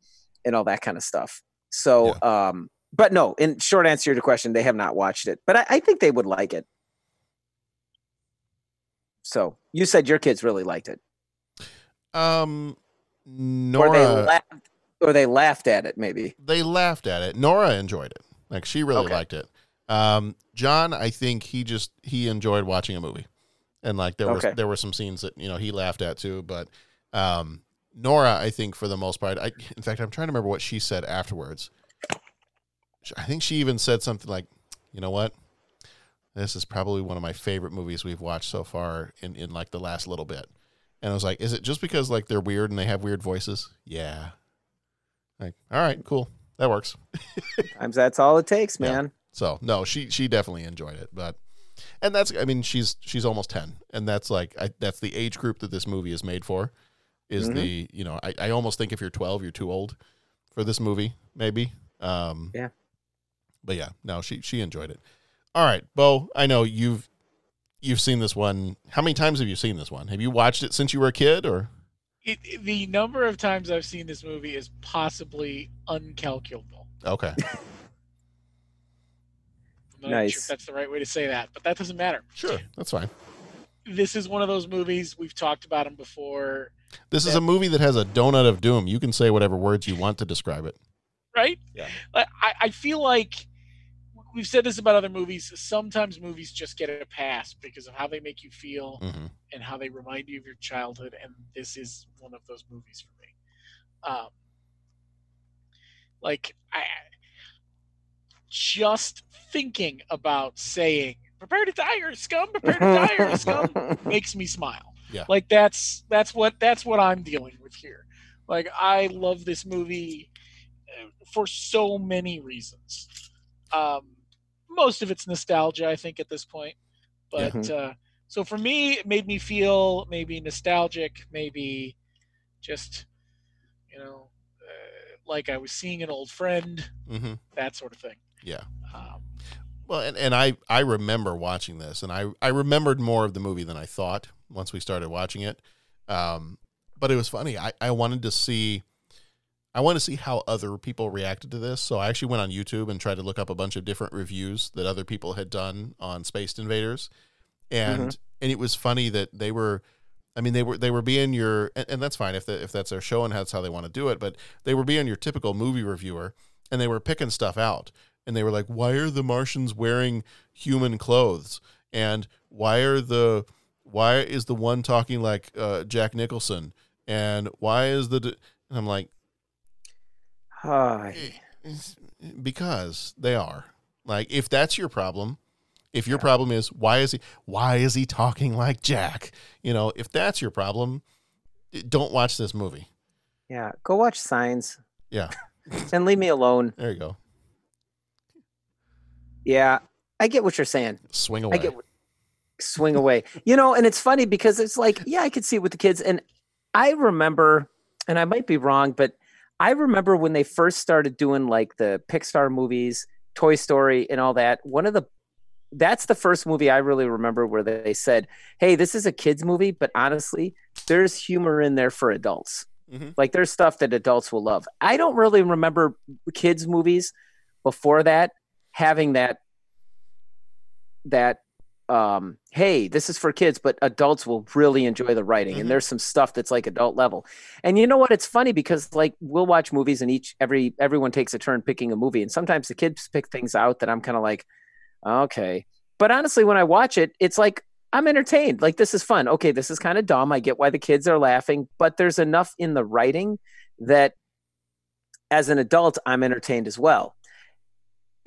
and all that kind of stuff. So um but no in short answer to your question they have not watched it but i, I think they would like it. So you said your kids really liked it Um, or Nora, they they, laughed or they laughed at it maybe they laughed at it. Nora enjoyed it. Like she really Okay. liked it. Um, John, I think he just he enjoyed watching a movie, and like there was Okay. there were some scenes that you know he laughed at too. But um, Nora, I think for the most part, I in fact I'm trying to remember what she said afterwards. I think she even said something like, "You know what? This is probably one of my favorite movies we've watched so far in in like the last little bit." And I was like, "Is it just because like they're weird and they have weird voices?" Yeah. Like, all right, cool, that works. Sometimes that's all it takes, Yeah. man. So no, she she definitely enjoyed it, but and that's I mean she's she's almost ten, and that's like I, that's the age group that this movie is made for. Is Mhm. the you know I, I almost think if you're twelve you're too old for this movie maybe. Um, Yeah. But yeah, no, she she enjoyed it. All right, Bo, I know you've you've seen this one. How many times have you seen this one? Have you watched it since you were a kid, or It, it- the number of times I've seen this movie is possibly uncalculable. okay? I'm not sure Nice. if that's the right way to say that, but that doesn't matter. Sure, that's fine. This is one of those movies we've talked about them before, This is a movie that has a donut of doom. You can say whatever words you want to describe it. right? Yeah. I, I- I feel like we've said this about other movies. Sometimes movies just get a pass because of how they make you feel Mhm. and how they remind you of your childhood, and this is one of those movies for me. Um, like I just thinking about saying "prepare to die, or scum," "prepare to die, or scum" makes me smile. Yeah. Like that's that's what that's what I'm dealing with here. Like I love this movie uh, for so many reasons. Um, most of it's nostalgia, I think, at this point. But Mhm. uh, so for me, it made me feel maybe nostalgic, maybe just you know, uh, like I was seeing an old friend, Mm-hmm. that sort of thing. Yeah. Um, Well, and, and I, I remember watching this, and I, I remembered more of the movie than I thought once we started watching it. Um, but it was funny. I, I wanted to see, I want to see how other people reacted to this. So I actually went on YouTube and tried to look up a bunch of different reviews that other people had done on Spaced Invaders, and and it was funny that they were. I mean, they were they were being your, and, and that's fine if the, if that's their show and that's how they want to do it. But they were being your typical movie reviewer, and they were picking stuff out, and they were like, "Why are the Martians wearing human clothes?" And why are the why is the one talking like uh, Jack Nicholson? And why is the d-? and I'm like, Hi. Eh, because they are. Like, if that's your problem, if your problem is why is he why is he talking like Jack? You know, if that's your problem, don't watch this movie. Yeah, go watch Signs Yeah, and leave me alone. there you go. Yeah, I get what you're saying. Swing I away. get what- swing away. You know, and it's funny because it's like, yeah, I could see it with the kids. And I remember, and I might be wrong, but I remember when they first started doing like the Pixar movies, Toy Story, and all that. One of the that's the first movie I really remember where they said, "Hey, this is a kids movie, but honestly, there's humor in there for adults. Mhm. Like there's stuff that adults will love." I don't really remember kids movies before that having that that um hey this is for kids but adults will really enjoy the writing and there's some stuff that's like adult level. And you know what? It's funny because like we'll watch movies and each every everyone takes a turn picking a movie and sometimes the kids pick things out that i'm kind of like okay. But honestly when i watch it it's like i'm entertained. Like this is fun. Okay this is kind of dumb. I get why the kids are laughing but there's enough in the writing that as an adult i'm entertained as well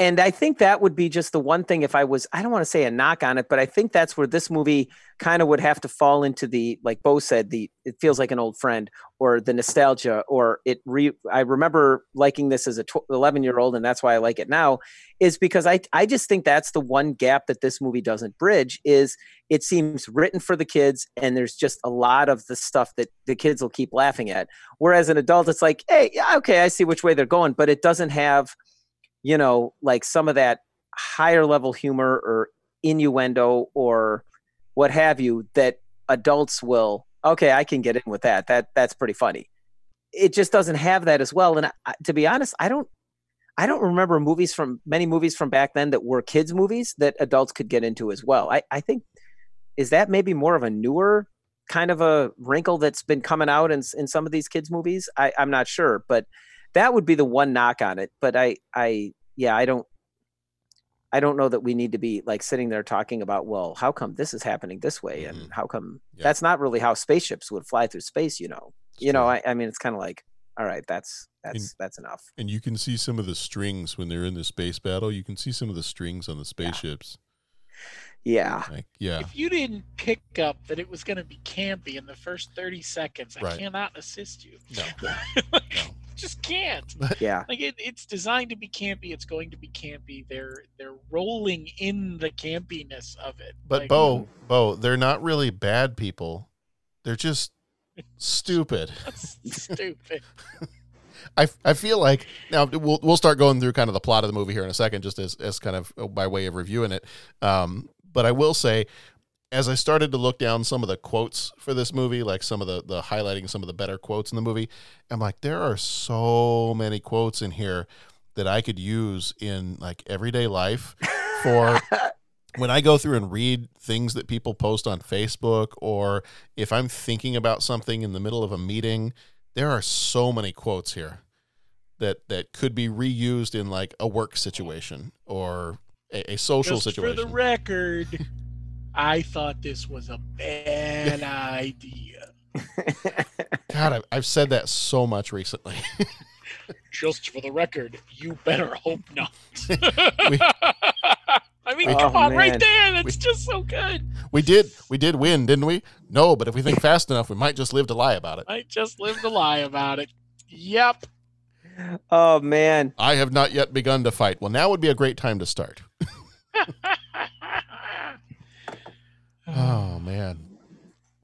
and I think that would be just the one thing if I was, I don't want to say a knock on it, but I think that's where this movie kind of would have to fall into the, like Bo said, the, it feels like an old friend or the nostalgia, or it re, I remember liking this as a 12, 11 year old. And that's why I like it now is because I, I just think that's the one gap that this movie doesn't bridge is it seems written for the kids. And there's just a lot of the stuff that the kids will keep laughing at. Whereas an adult, it's like, Hey, yeah, okay, I see which way they're going, but it doesn't have, you know, like some of that higher level humor or innuendo or what have you that adults will okay, I can get in with that. That that's pretty funny. It just doesn't have that as well. And I, to be honest, I don't I don't remember movies from many movies from back then that were kids movies that adults could get into as well. I, I think is that maybe more of a newer kind of a wrinkle that's been coming out in in some of these kids movies. I, I'm not sure, but that would be the one knock on it. But I I yeah I don't I don't know that we need to be like sitting there talking about, well, how come this is happening this way, and Mm-hmm. how come that's not really how spaceships would fly through space, you know? you know, I, I mean, it's kind of like, all right, that's that's And- that's enough. And you can see some of the strings when they're in the space battle. You can see some of the strings on the spaceships. Yeah. Like, yeah. If you didn't pick up that it was going to be campy in the first 30 seconds, I cannot assist you. No. Just can't. Yeah. Like it, it's designed to be campy. It's going to be campy. They're they're rolling in the campiness of it. But Like, Bo, Bo, they're not really bad people. They're just stupid. stupid. I, I feel like now we'll we'll start going through kind of the plot of the movie here in a second, just as as kind of by way of reviewing it. Um, but I will say, as I started to look down some of the quotes for this movie, like some of the the highlighting some of the better quotes in the movie, I'm like, there are so many quotes in here that I could use in like everyday life for when I go through and read things that people post on Facebook, or if I'm thinking about something in the middle of a meeting, there are so many quotes here that that could be reused in like a work situation or a, a social Just situation. For the record, I thought this was a bad idea. God, I've, I've said that so much recently. Just for the record, you better hope not. We- I mean, we- come Oh, on, right there. That's just so good. we did we did win, didn't we? No, but if we think fast enough, we might just live to lie about it. I just live to lie about it. Yep. Oh man. I have not yet begun to fight. Well, now would be a great time to start. Oh man.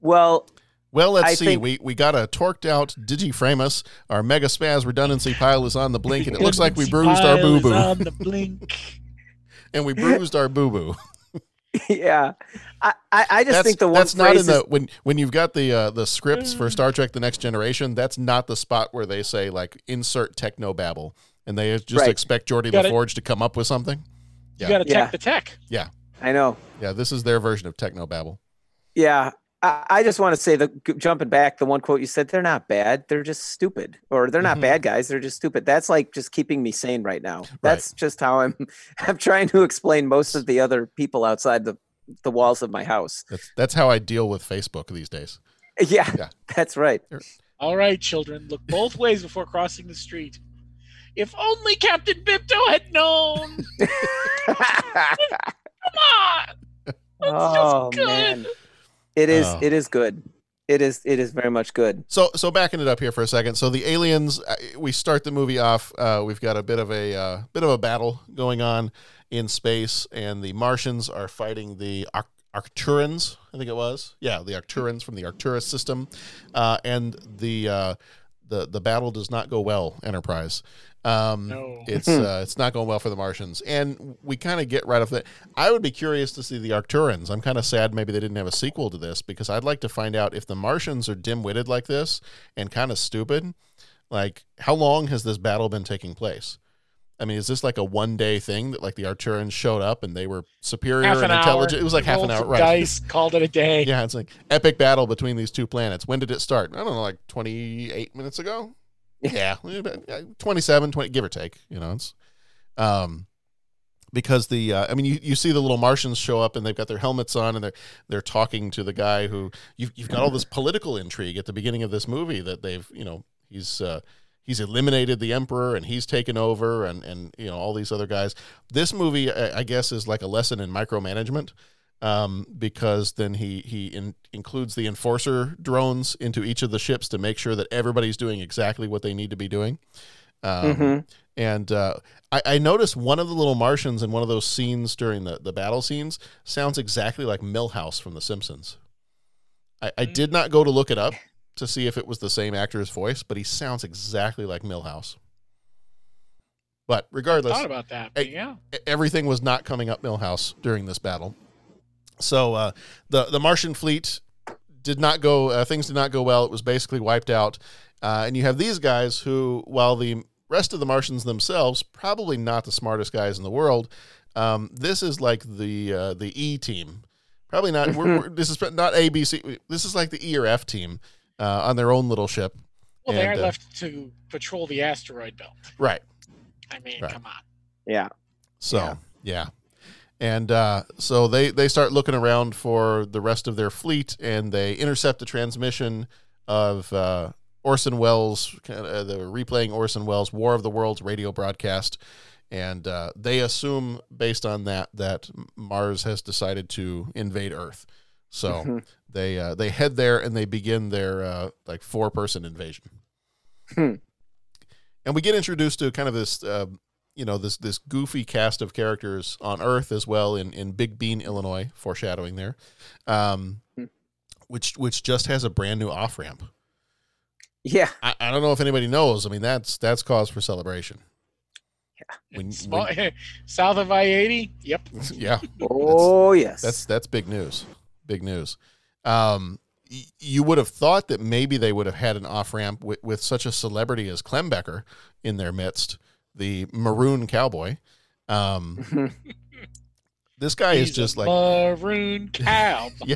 Well, Well, let's I see. think- we we got a torqued out Digiframus. Our Mega Spaz redundancy pile is on the blink, and it looks like we bruised our Pile boo is on the boo. blink. and we bruised our boo boo. yeah. I, I, I just That's, think the one that's not phrase in the is- when when you've got the uh, the scripts for Star Trek: The Next Generation. That's not the spot where they say like insert techno babble, and they just Right. expect Geordi Gotta- LaForge to come up with something. You got to Yeah. tech the tech. Yeah, I know. yeah. This is their version of techno babble. Yeah. I, I just want to say that g- jumping back, the one quote you said, they're not bad. They're just stupid. Or they're not Mhm. bad guys. They're just stupid. That's like just keeping me sane right now. That's just how I'm I'm trying to explain most of the other people outside the, the walls of my house. That's that's how I deal with Facebook these days. Yeah, Yeah. that's right. All right, children, look both ways before crossing the street. If only Captain Bipto had known. Come on. That's oh just good. man. It is Oh. it is good. It is it is very much good. So, so backing it up here for a second. So the aliens, uh, we start the movie off. Uh, we've got a bit of a uh, bit of a battle going on in space, and the Martians are fighting the Arc- Arcturans. I think it was, yeah, the Arcturans from the Arcturus system, uh, and the uh, the the battle does not go well. Enterprise. Um, No. It's uh, it's not going well for the Martians, and we kind of get right off that. I would be curious to see the Arcturans. I'm kind of sad maybe they didn't have a sequel to this because I'd like to find out if the Martians are dim-witted like this and kind of stupid. Like, how long has this battle been taking place? I mean, is this like a one-day thing that like the Arcturans showed up and they were superior Half and an hour. intelligent? It was like half an hour, some right? Dice, called it a day. Yeah, it's like epic battle between these two planets. When did it start? I don't know, like 28 minutes ago. Yeah, uh, 27, 20, give or take. You know, it's um because the uh, I mean, you, you see the little Martians show up and they've got their helmets on and they're they're talking to the guy who you've you've got all this political intrigue at the beginning of this movie that they've you know he's uh, he's eliminated the emperor and he's taken over and and you know all these other guys. This movie, I guess, is like a lesson in micromanagement um, because then he he in, includes the enforcer drones into each of the ships to make sure that everybody's doing exactly what they need to be doing. Um, Mhm. And uh, I, I noticed one of the little Martians in one of those scenes during the, the battle scenes sounds exactly like Milhouse from The Simpsons. I, I did not go to look it up to see if it was the same actor's voice, but he sounds exactly like Milhouse. But regardless, Thought about that. But yeah. everything was not coming up Milhouse during this battle. So uh, the the Martian fleet did not go. Uh, things did not go well. It was basically wiped out. Uh, and you have these guys who, while the rest of the Martians themselves probably not the smartest guys in the world, um, this is like the uh, the E team. Probably not. we're, we're, this is not ABC. This is like the E or F team uh, on their own little ship. Well, they are uh, left to patrol the asteroid belt. right. I mean, Right. come on. Yeah. So yeah, and uh, so they they start looking around for the rest of their fleet, and they intercept the transmission of uh, Orson Welles, uh, the replaying Orson Welles' War of the Worlds radio broadcast, and uh, they assume based on that that Mars has decided to invade Earth. So Mhm. they uh, they head there and they begin their uh, like four person invasion Hmm. and we get introduced to kind of this uh, you know this this goofy cast of characters on earth as well in in big bean illinois foreshadowing there um which which just has a brand new off ramp Yeah. I, I don't know if anybody knows i mean that's that's cause for celebration yeah when, Small, when- south of I eighty. Yep. yeah Oh yes. that's that's big news big news um you would have thought that maybe they would have had an off ramp with, with such a celebrity as Klembecker in their midst, the maroon cowboy. Um, this guy is He's a just like maroon cow. Yeah.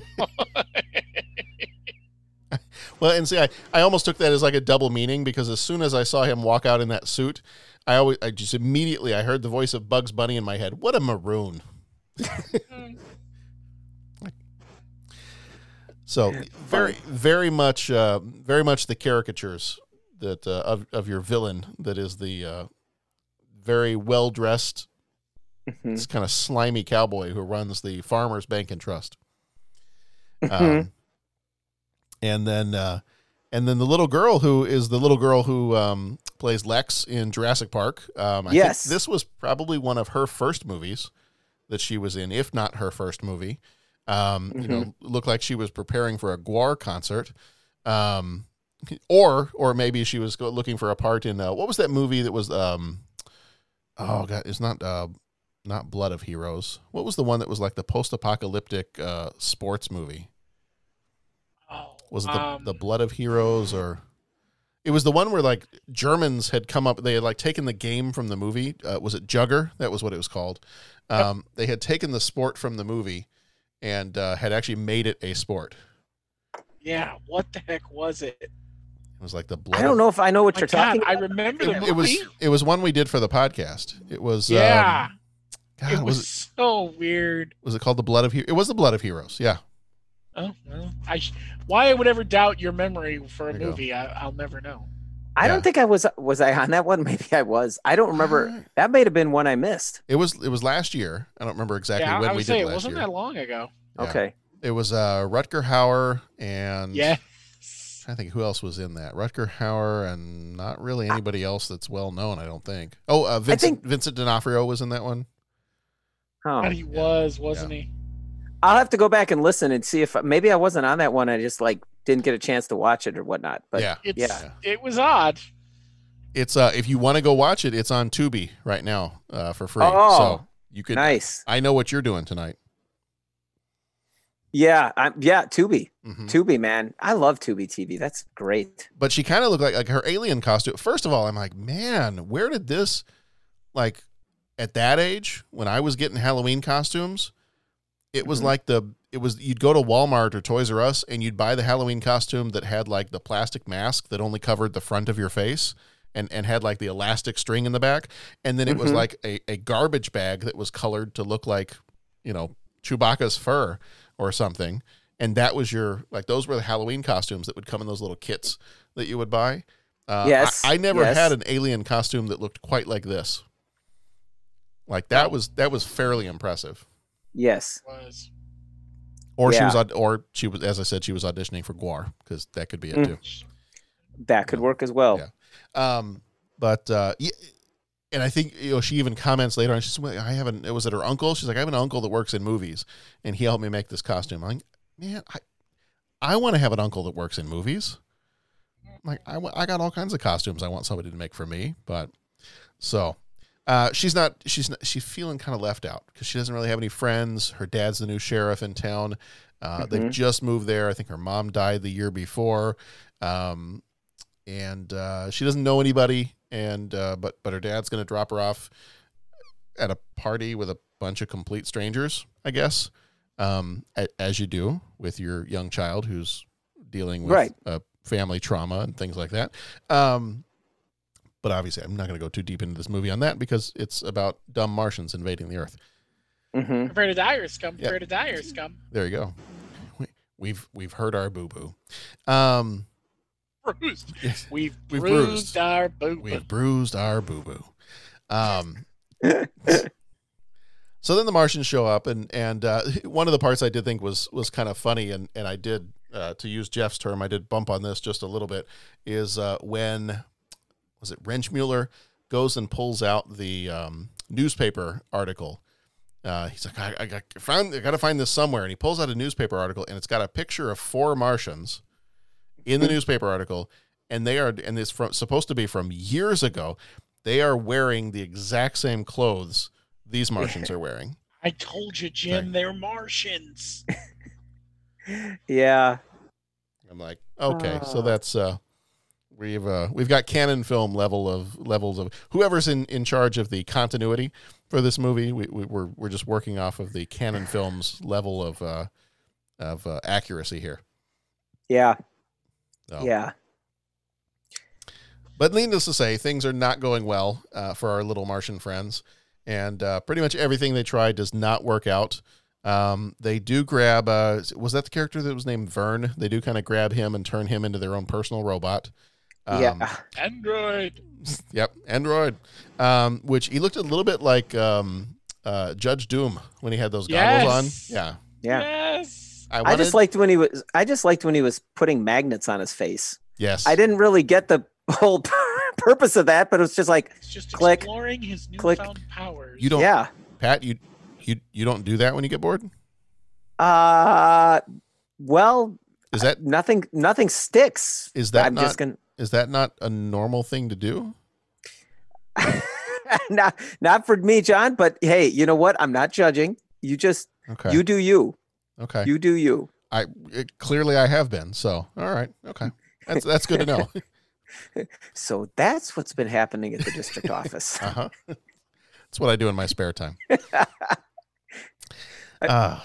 well, and see, I, I almost took that as like a double meaning because as soon as I saw him walk out in that suit, I always I just immediately I heard the voice of Bugs Bunny in my head. What a maroon! so very very much uh, very much the caricatures that uh, of of your villain that is the uh, very well dressed, this kind of slimy cowboy who runs the Farmers Bank and Trust. Um, and then uh, and then the little girl who is the little girl who um, plays Lex in Jurassic Park. Um, I Yes. think this was probably one of her first movies that she was in, if not her first movie. Um, You know, looked like she was preparing for a GWAR concert, um, or or maybe she was looking for a part in uh, what was that movie that was um, oh god, it's not uh, not Blood of Heroes. What was the one that was like the post-apocalyptic uh, sports movie? was it the, um, the Blood of Heroes or it was the one where like Germans had come up they had like taken the game from the movie uh, was it Jugger that was what it was called um, they had taken the sport from the movie and uh, had actually made it a sport Yeah. What the heck was it? It was like the blood I don't know if I know what My you're God, talking About. I remember the it, movie. it was it was one we did for the podcast it was yeah. um, God, it was, was it so weird. was it called the blood of Heroes? it was the blood of heroes yeah Oh well, I sh- why I would ever doubt your memory for a There movie, I, I'll never know. I Yeah. don't think I was was I on that one? Maybe I was. I don't remember. That may have been one I missed. it was it was last year I don't remember exactly yeah, when I we would did it last wasn't year that long ago. Yeah. Okay. It was uh, Rutger Hauer and Yeah. I think who else was in that? Rutger Hauer and not really anybody else that's well known. I don't think. Oh, uh, Vincent Vincent D'Onofrio was in that one. Oh. But he was, wasn't he? I'll have to go back and listen and see if maybe I wasn't on that one. I just like didn't get a chance to watch it or whatnot. But yeah, It's, yeah. It was odd. It's uh, if you want to go watch it, it's on Tubi right now uh, for free. Oh, so you could. nice. I know what you're doing tonight. Yeah, I'm, yeah, Tubi, Mhm. Tubi, man, I love Tubi TV. That's great. But she kind of looked like like her alien costume. First of all, I'm like, man, where did this like at that age when I was getting Halloween costumes? It was Mhm. like the it was you'd go to Walmart or Toys R Us and you'd buy the Halloween costume that had like the plastic mask that only covered the front of your face and and had like the elastic string in the back and then it was Mhm. like a, a garbage bag that was colored to look like you know Chewbacca's fur or something and that was your like those were the Halloween costumes that would come in those little kits that you would buy. Uh, Yes, I, I never yes. had an alien costume that looked quite like this. Like that was that was fairly impressive. Yes. Was Or she was or she was as I said she was auditioning for GWAR because that could be it Mm. too. That could work as well. Yeah. Um, but uh, yeah, and I think you know she even comments later on. She said, "I have an it was at her uncle." She's like, "I have an uncle that works in movies, and he helped me make this costume." I'm like, man, I I want to have an uncle that works in movies. I'm like I I got all kinds of costumes I want somebody to make for me, but so Uh, she's not. She's not, she's feeling kind of left out because she doesn't really have any friends. Her dad's the new sheriff in town. Uh, They've Mhm. just moved there. I think her mom died the year before, um, and uh, she doesn't know anybody. And uh, but but her dad's going to drop her off at a party with a bunch of complete strangers. I guess, um, a, as you do with your young child who's dealing with Right. uh, family trauma and things like that. Um, but obviously, I'm not going to go too deep into this movie on that because it's about dumb Martians invading the Earth. Mm-hmm. Prepare to die or scum. Yeah. Prepare to die or scum. There you go. We, we've we've heard our boo boo. Um, Bruised. Yes. We've, We've bruised, bruised. our boo. we've bruised our boo boo. Um, so then the Martians show up, and and uh, one of the parts I did think was was kind of funny, and and I did uh, to use Jeff's term, I did bump on this just a little bit. Is uh, when was it Wrenchmuller goes and pulls out the um, newspaper article. Uh, he's like, I, I, got, found, I got to find this somewhere, and he pulls out a newspaper article, and it's got a picture of four Martians in the newspaper article, and they are, and it's from supposed to be from years ago. They are wearing the exact same clothes these Martians are wearing. I told you, Jim, they're Martians. Yeah. I'm like, okay, so Ah. that's uh, we've uh, we've got Cannon Film level of levels of whoever's in, in charge of the continuity for this movie. We, we we're we're just working off of the Cannon Films level of uh, of uh, accuracy here. Yeah. So. Yeah. But needless to say, things are not going well uh, for our little Martian friends, and uh, pretty much everything they try does not work out. Um, they do grab. Uh, was that the character that was named Vern? They do kind of grab him and turn him into their own personal robot. Um, yeah. Android. Yep, Android. Um, which he looked a little bit like um, uh, Judge Doom when he had those goggles Yes. on. Yeah, Yeah. Yes. I, I just liked when he was. I just liked when he was putting magnets on his face. yes. I didn't really get the whole purpose of that, but it was just like, It's just Click. exploring his Click. newfound powers. You don't, yeah. Pat. You you you don't do that when you get bored. Uh, well, Is that nothing. Nothing sticks. is that I'm not just gonna. is that not a normal thing to do? not not for me, John. But hey, you know what? I'm not judging. You just Okay. you do you. Okay. You do you. I it, clearly I have been. So all right. Okay. That's that's good to know. So that's what's been happening at the district office. Uh huh. That's what I do in my spare time. Uh,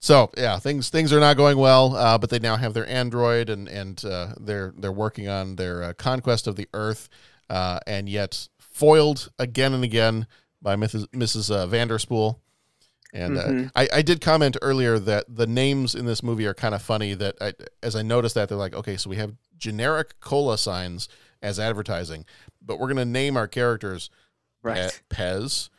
so yeah, things things are not going well. Uh, but they now have their android, and and uh, they're they're working on their uh, conquest of the Earth, uh, and yet foiled again and again by Mrs. Mrs. Uh, Vanderspool. And uh, Mhm. I, I did comment earlier that the names in this movie are kind of funny. That I, as I noticed that they're like, okay, so we have generic cola signs as advertising, but we're gonna name our characters Right. Pe- Pez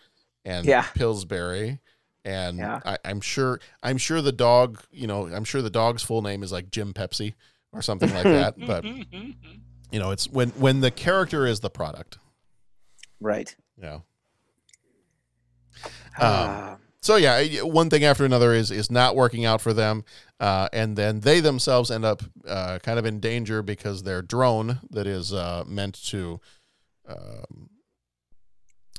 and Yeah. Pillsbury. And Yeah. I, I'm sure I'm sure the dog, you know, I'm sure the dog's full name is like Jim Pepsi or something like that. But you know, it's when when the character is the product. Right. Yeah. Ah. Um, so yeah, one thing after another is is not working out for them, uh, and then they themselves end up uh, kind of in danger because their drone that is uh, meant to, um,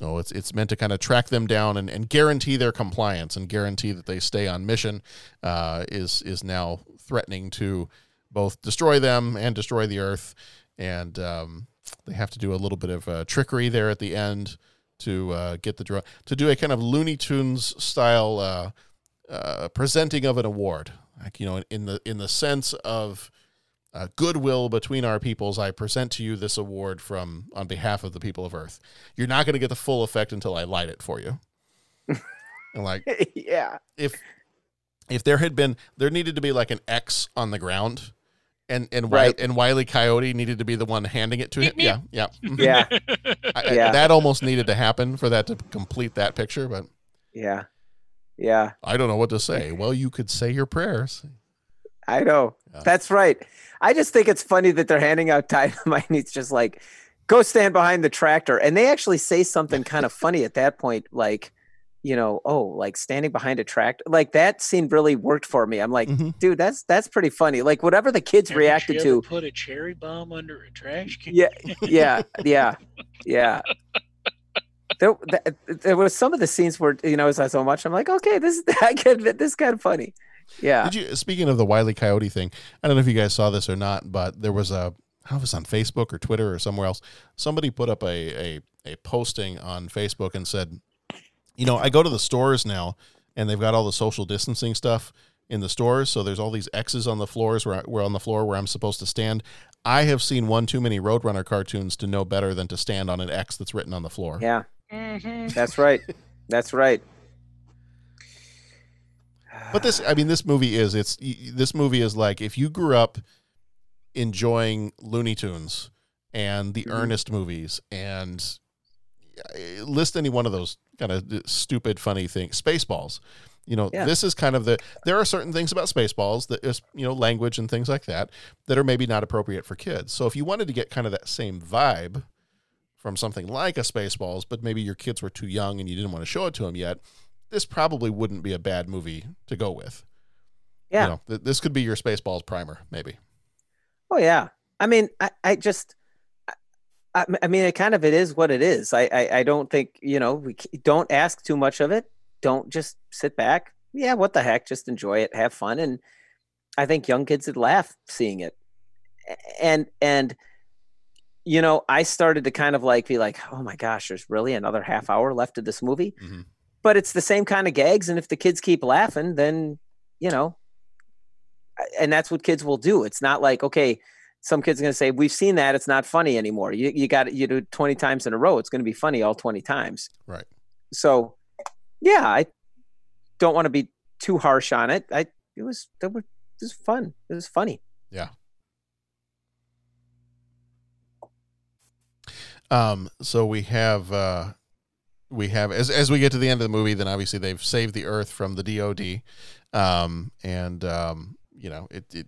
oh, it's it's meant to kind of track them down and, and guarantee their compliance and guarantee that they stay on mission, uh, is is now threatening to both destroy them and destroy the Earth, and um, they have to do a little bit of uh, trickery there at the end to uh, get the draw to do a kind of Looney Tunes style uh, uh, presenting of an award, like you know, in the in the sense of uh, goodwill between our peoples. I present to you this award from on behalf of the people of Earth. You're not going to get the full effect until I light it for you. and like, yeah. if if there had been there needed to be like an X on the ground. And and Right. Wi- and Wiley Coyote needed to be the one handing it to him. Yeah, yeah. Yeah. I- I- Yeah. that almost needed to happen for that to complete that picture, but Yeah. Yeah. I don't know what to say. Well, you could say your prayers. I know. That's right. I just think it's funny that they're handing out dynamite and it's just like, go stand behind the tractor. And they actually say something kind of funny at that point, like, you know, oh, like standing behind a tractor. Like that scene really worked for me. I'm like, Mm-hmm. dude, that's that's pretty funny. Like whatever the kids Haven't reacted you to. Put a cherry bomb under a trash can. Yeah, yeah, yeah, yeah. there, th- there was some of the scenes where you know as I so much, I'm like, okay, this I get it. This is kind of funny. Yeah. Did you? Speaking of the Wiley Coyote thing, I don't know if you guys saw this or not, but there was a I don't know if it was on Facebook or Twitter or somewhere else. Somebody put up a a, a posting on Facebook and said, you know, I go to the stores now and they've got all the social distancing stuff in the stores. So there's all these X's on the floors where, I, where on the floor where I'm supposed to stand. I have seen one too many Roadrunner cartoons to know better than to stand on an X that's written on the floor. Yeah. Mm-hmm. That's right. That's right. But this, I mean, this movie is it's this movie is like if you grew up enjoying Looney Tunes and the Mhm. Ernest movies and list any one of those kind of uh, stupid, funny thing. Spaceballs. You know, Yeah. this is kind of the. There are certain things about Spaceballs that is, you know, language and things like that that are maybe not appropriate for kids. So if you wanted to get kind of that same vibe from something like a Spaceballs, but maybe your kids were too young and you didn't want to show it to them yet, this probably wouldn't be a bad movie to go with. Yeah. You know, th- this could be your Spaceballs primer, maybe. Oh yeah. I mean, I, I just, I, I mean, it kind of it is what it is. I, I, I don't think you know we don't ask too much of it. Don't just sit back. Yeah, what the heck? Just enjoy it, have fun, and I think young kids would laugh seeing it. And and you know, I started to kind of like be like, oh my gosh, there's really another half hour left of this movie. Mm-hmm. But it's the same kind of gags, and if the kids keep laughing, then you know, and that's what kids will do. It's not like okay, some kids are going to say we've seen that it's not funny anymore. You you got you do twenty times in a row, it's going to be funny all twenty times. Right. So, yeah, I don't want to be too harsh on it. I it was that was it was fun. It was funny. Yeah. Um, so we have uh we have as as we get to the end of the movie, then obviously they've saved the Earth from the DoD, um, and um, you know it, it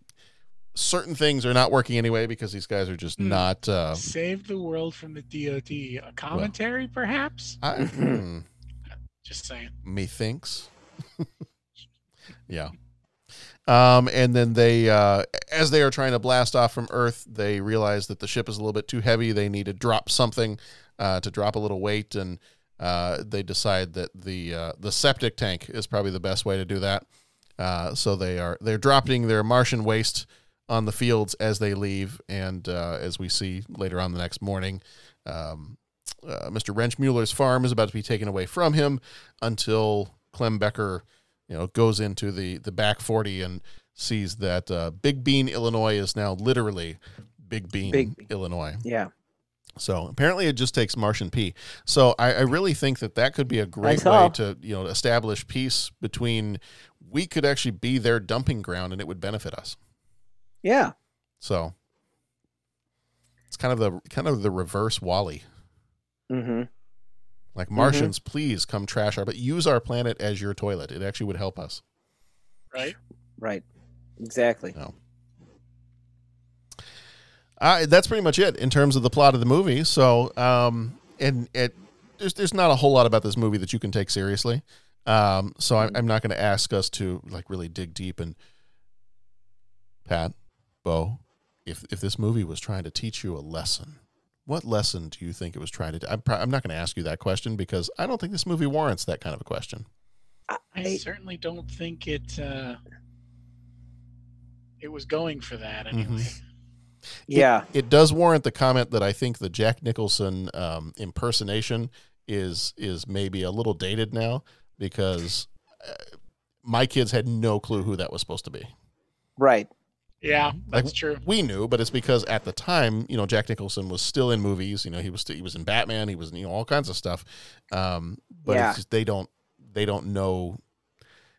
certain things are not working anyway because these guys are just Hmm. not. Uh, Save the world from the DoD. A commentary, perhaps? I, hmm, Just saying. methinks. yeah. Um, and then they, uh, as they are trying to blast off from Earth, they realize that the ship is a little bit too heavy. They need to drop something uh, to drop a little weight, and uh, they decide that the uh, the septic tank is probably the best way to do that. Uh, so they are they're dropping their Martian waste on the fields as they leave, and uh, as we see later on the next morning, um, uh, Mr. Wrenchmuller's farm is about to be taken away from him until Klembecker, you know, goes into the the back forty and sees that uh, Big Bean, Illinois, is now literally Big Bean, Big- Illinois. Yeah. So apparently, it just takes Martian P. So I, I really think that that could be a great way to you know establish peace between. We could actually be their dumping ground, and it would benefit us. Yeah. So it's kind of the kind of the reverse WALL-E. Mm-hmm. Like Martians, please come trash our, but use our planet as your toilet. It actually would help us. Right. Right. Exactly. No. Uh, that's pretty much it in terms of the plot of the movie. So, um, and it there's there's not a whole lot about this movie that you can take seriously. Um, so I'm, I'm not going to ask us to like really dig deep and Pat, Bo, if if this movie was trying to teach you a lesson, what lesson do you think it was trying to? I'm pro- I'm not going to ask you that question because I don't think this movie warrants that kind of a question. I certainly don't think it uh, it was going for that anyway. Yeah. It, it does warrant the comment that I think the Jack Nicholson um, impersonation is is maybe a little dated now because uh, my kids had no clue who that was supposed to be. Right. Yeah, Like, that's true. We knew, but it's because at the time, you know, Jack Nicholson was still in movies. You know, he was he was in Batman. He was in you know all kinds of stuff. Um, but Yeah. it's just, they don't they don't know.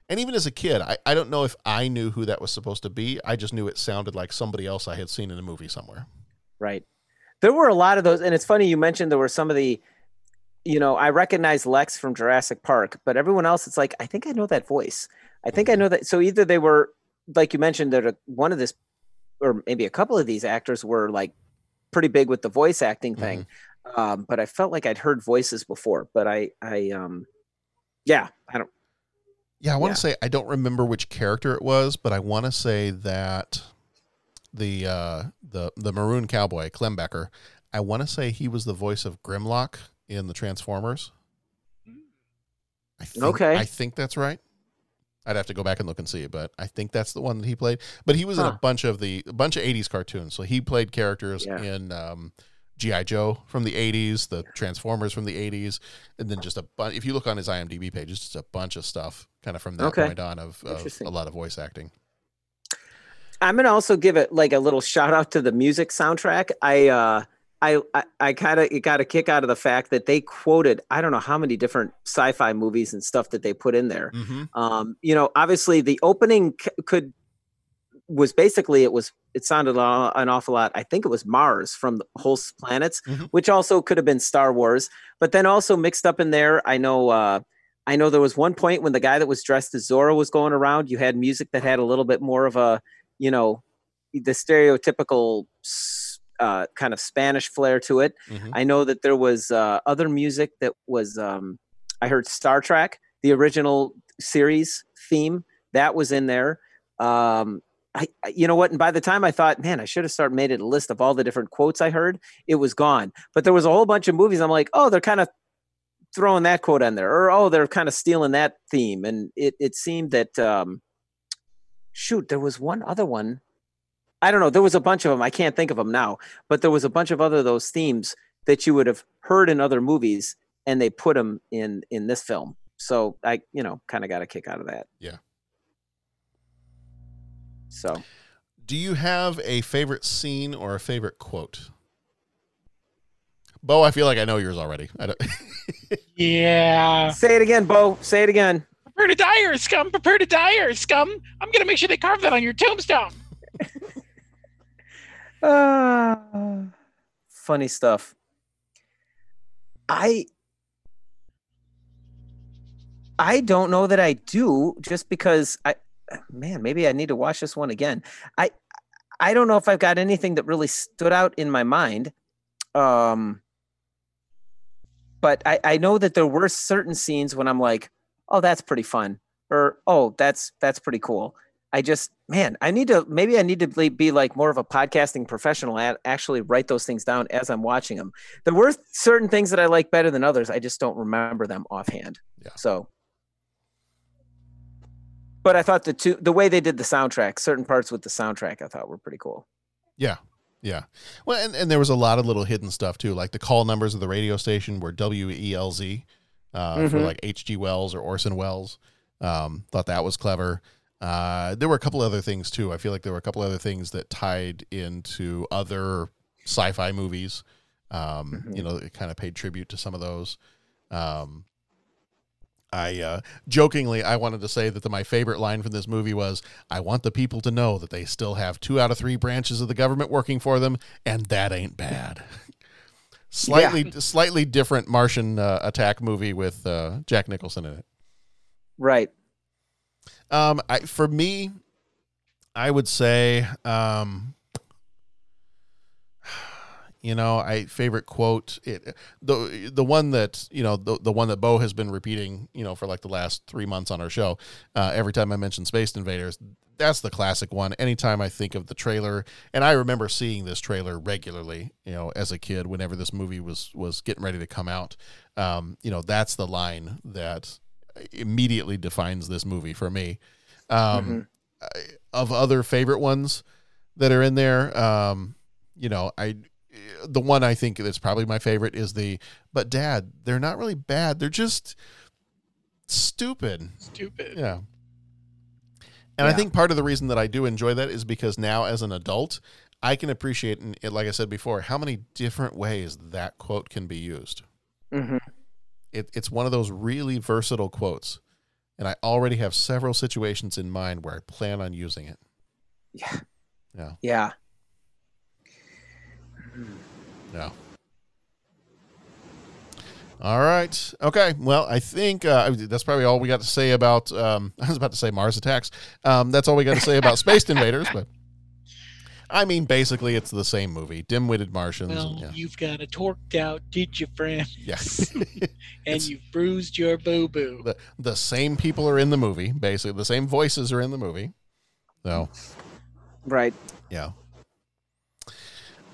And even as a kid, I, I don't know if I knew who that was supposed to be. I just knew it sounded like somebody else I had seen in a movie somewhere. Right. There were a lot of those, and it's funny you mentioned there were some of the, you know, I recognize Lex from Jurassic Park, but everyone else, it's like I think I know that voice. I think I know that. So either they were, like you mentioned, that one of this, or maybe a couple of these actors were like pretty big with the voice acting thing, um, but I felt like I'd heard voices before. But I, I, um, yeah, I don't. Yeah, I want Yeah. to say I don't remember which character it was, but I want to say that the uh, the the maroon cowboy Klembecker, I want to say he was the voice of Grimlock in the Transformers I think, Okay. I think that's right. I'd have to go back and look and see, but I think that's the one that he played. But he was in a bunch of the a bunch of '80s cartoons. So he played characters Yeah. in um, GI Joe from the '80s, the Transformers from the '80s, and then just a bunch. If you look on his IMDb page, it's just a bunch of stuff, kind of from that Okay. point on of, of a lot of voice acting. I'm gonna also give it like a little shout out to the music soundtrack. I uh I I, I kind of got a kick out of the fact that they quoted I don't know how many different sci-fi movies and stuff that they put in there. Mm-hmm. Um, you know, obviously the opening c- could was basically it was it sounded an awful lot. I think it was Mars from the whole s- planets, Mhm. which also could have been Star Wars. But then also mixed up in there, I know. uh I know there was one point when the guy that was dressed as Zorro was going around. You had music that had a little bit more of a, you know, the stereotypical s- uh, kind of Spanish flair to it. Mhm. I know that there was uh, other music that was. Um, I heard Star Trek, the original series theme, that was in there. Um, I, I- you know what? And by the time I thought, man, I should have started made it a list of all the different quotes I heard. It was gone. But there was a whole bunch of movies. I'm like, oh, they're kind of throwing that quote on there, or oh, they're kind of stealing that theme. And it it seemed that, um, shoot, there was one other one. I don't know. There was a bunch of them. I can't think of them now, but there was a bunch of other those themes that you would have heard in other movies, and they put them in in this film. So I, you know, kind of got a kick out of that. Yeah. So Do you have a favorite scene or a favorite quote? Bo, I feel like I know yours already. I don't. Yeah. say it again, Bo. Say it again. Prepare to die, or scum. Prepare to die, or scum. I'm gonna make sure they carve that on your tombstone. Uh, funny stuff. I I don't know that I do just because I man, maybe I need to watch this one again. I I don't know if I've got anything that really stood out in my mind. Um but I, I know that there were certain scenes when I'm like, oh, that's pretty fun. Or oh, that's that's pretty cool. I just, man, I need to maybe I need to be- like more of a podcasting professional and actually write those things down as I'm watching them. There were certain things that I like better than others. I just don't remember them offhand. Yeah. So, but I thought the two, the way they did the soundtrack, certain parts with the soundtrack, I thought were pretty cool. Yeah. Yeah. Well, and, and there was a lot of little hidden stuff too, like the call numbers of the radio station were WELZ uh, for Mhm. like H.G. Wells or Orson Welles. Um, thought that was clever. Uh, there were a couple other things too. I feel like there were a couple other things that tied into other sci-fi movies. Um, You know, it kind of paid tribute to some of those. Um, I uh, jokingly I wanted to say that the, my favorite line from this movie was, "I want the people to know that they still have two out of three branches of the government working for them, and that ain't bad." slightly slightly different Martian uh, attack movie with uh, Jack Nicholson in it. Right. Um, I for me, I would say, um, you know, I favorite quote it the the one that you know the the one that Bo has been repeating, you know, for like the last three months on our show. Uh, every time I mention Spaced Invaders, that's the classic one. Anytime I think of the trailer, and I remember seeing this trailer regularly, you know, as a kid, whenever this movie was was getting ready to come out, um, you know, that's the line that immediately defines this movie for me. Um, I- Of other favorite ones that are in there, um, you know, I the one I think that's probably my favorite is the but dad, they're not really bad. They're just stupid. Stupid. Yeah. And I think part of the reason that I do enjoy that is because now as an adult, I can appreciate and it, like I said before, how many different ways that quote can be used. Mm-hmm. It, it's one of those really versatile quotes. And I already have several situations in mind where I plan on using it. Yeah. Yeah. Yeah. Yeah. All right. Okay. Well, I think uh, that's probably all we got to say about. Um, I was about to say Mars attacks. Um, that's all we got to say about Spaced Invaders. But I mean, basically, it's the same movie: dim-witted Martians. Well, and, yeah. you've got a torqued out, did you, friend? Yeah. and you've bruised your boo boo. the the same people are in the movie. Basically, the same voices are in the movie. So Right. yeah.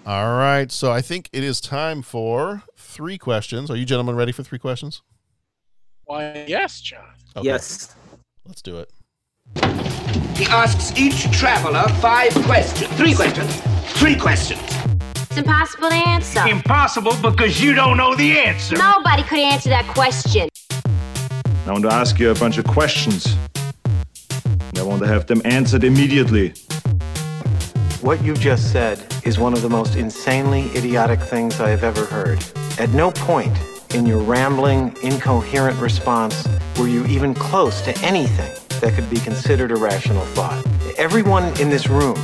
All right. So I think it is time for three questions. Are you gentlemen ready for three questions? Why, yes, John. Yes. Let's do it. He asks each traveler five questions. Three questions. Three questions. It's impossible to answer. Impossible because you don't know the answer. Nobody could answer that question. I want to ask you a bunch of questions. I want to have them answered immediately. What you just said is one of the most insanely idiotic things I have ever heard. At no point in your rambling, incoherent response were you even close to anything that could be considered a rational thought. Everyone in this room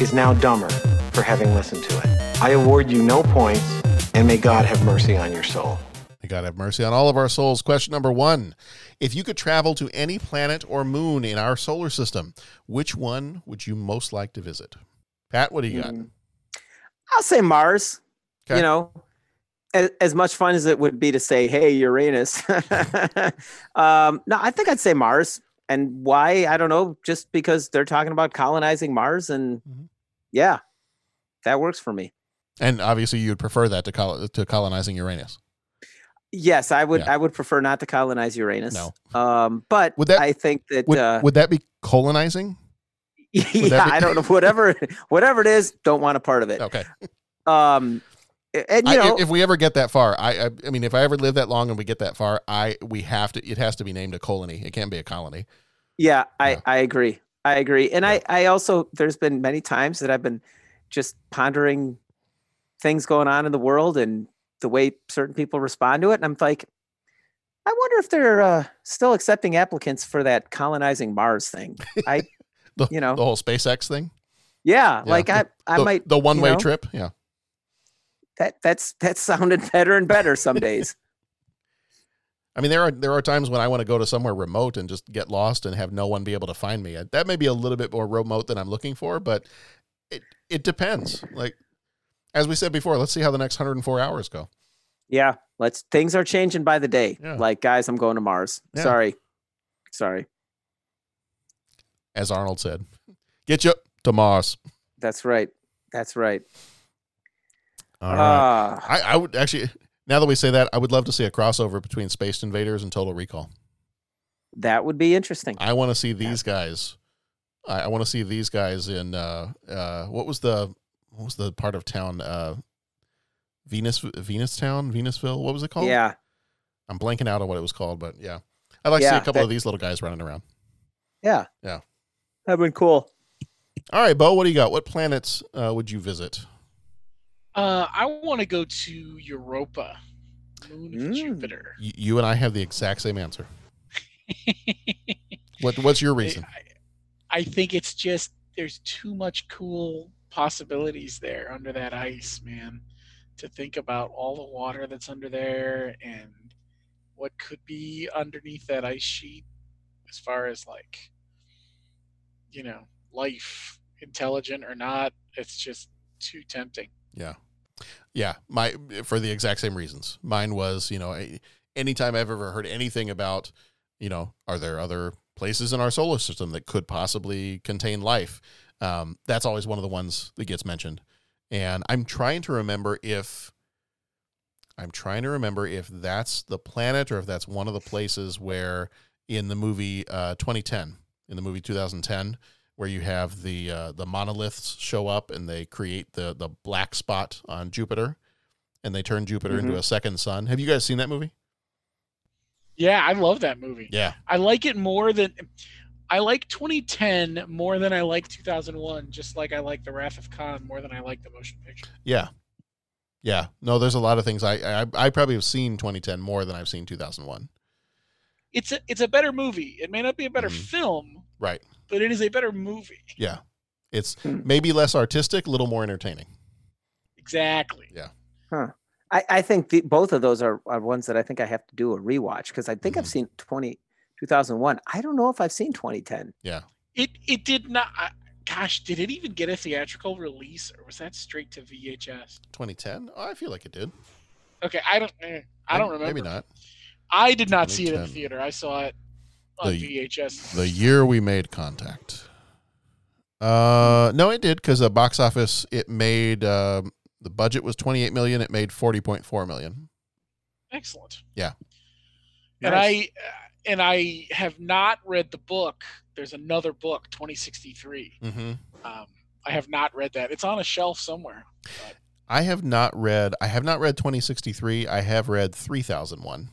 is now dumber for having listened to it. I award you no points, and may God have mercy on your soul. May God have mercy on all of our souls. Question number one If you could travel to any planet or moon in our solar system, which one would you most like to visit? Pat, what do you got? Mm. I'll say Mars. Okay. You know, as, as much fun as it would be to say, "Hey, Uranus." um, no, I think I'd say Mars. And why? I don't know. Just because they're talking about colonizing Mars, and yeah, that works for me. And obviously, you'd prefer that to, col- to colonizing Uranus. Yes, I would. I would prefer not to colonize Uranus. No. Um, but Would that- I think that Would, uh, would that be colonizing? that yeah, be- I don't know. Whatever, whatever it is, don't want a part of it. Okay. Um, and you I- know, if we ever get that far, I, I I mean, if I ever live that long and we get that far, I we have to. It has to be named a colony. It can't be a colony. Yeah, I, I agree. I agree. And I, I also, there's been many times that I've been just pondering things going on in the world and the way certain people respond to it. And I'm like, I wonder if they're uh, still accepting applicants for that colonizing Mars thing. I, The, you know, the whole SpaceX thing. yeah, Yeah. like I, I the, might the one way know, trip. Yeah. That that's that sounded better and better some days. I mean, there are there are times when I want to go to somewhere remote and just get lost and have no one be able to find me. That may be a little bit more remote than I'm looking for, but it it depends. Like as we said before, let's see how the next 104 hours go. Yeah, let's. Things are changing by the day. Yeah. Like, guys, I'm going to Mars. Yeah. Sorry, sorry. As Arnold said, get you to Mars. That's right. That's right. All right. Ah. I, I would actually, now that we say that, I would love to see a crossover between Spaced Invaders and Total Recall. That would be interesting. I want to see these guys. I, I want to see these guys in uh, uh, what was the what was the part of town? Uh, Venus Venus Town, Venusville. What was it called? Yeah. I'm blanking out on what it was called, but yeah, I'd like to see a couple that- of these little guys running around. Yeah. Yeah. That'd been cool. All right, Bo, what do you got? What planets uh, would you visit? Uh, I want to go to Europa, moon of Jupiter. Y- you and I have the exact same answer. what What's your reason? I think it's just there's too much cool possibilities there under that ice, man. To think about all the water that's under there and what could be underneath that ice sheet as far as like you know, life, intelligent or not, it's just too tempting. Yeah. Yeah, my for the exact same reasons. Mine was, you know, anytime I've ever heard anything about, you know, are there other places in our solar system that could possibly contain life? Um, that's always one of the ones that gets mentioned. And I'm trying to remember if I'm trying to remember if that's the planet or if that's one of the places where in the movie uh, 2010, in the movie 2010, where you have the uh, the monoliths show up and they create the the black spot on Jupiter, and they turn Jupiter into Mhm. a second sun. Have you guys seen that movie? Yeah, I love that movie. Yeah. I like it more than I like 2010 more than I like 2001, just like I like The Wrath of Khan more than I like the motion picture. Yeah, yeah. No, there's a lot of things I I, I probably have seen 2010 more than I've seen 2001. It's a it's a better movie. It may not be a better film, Right. but it is a better movie. Yeah. It's maybe less artistic, a little more entertaining. Exactly. Yeah. Huh. I, I think the, both of those are, are ones that I think I have to do a rewatch because I think I've seen 20, 2001. I don't know if I've seen 2010. Yeah. It it did not. I- Gosh, did it even get a theatrical release, or was that straight to VHS? 2010? Oh, I feel like it did. Okay, I don't. eh, I don't Maybe- remember. Maybe not. I did not see it in the theater. I saw it on The- VHS. The year we made contact. Uh, no, it did because the box office it made um, the budget was 28 million. It made 40.4 million. Excellent. Yeah. And Nice. I and I have not read the book. There's another book, 2063. Mm-hmm. Um, I have not read that. It's on a shelf somewhere. I have not read. I have not read 2063. I have read 3001.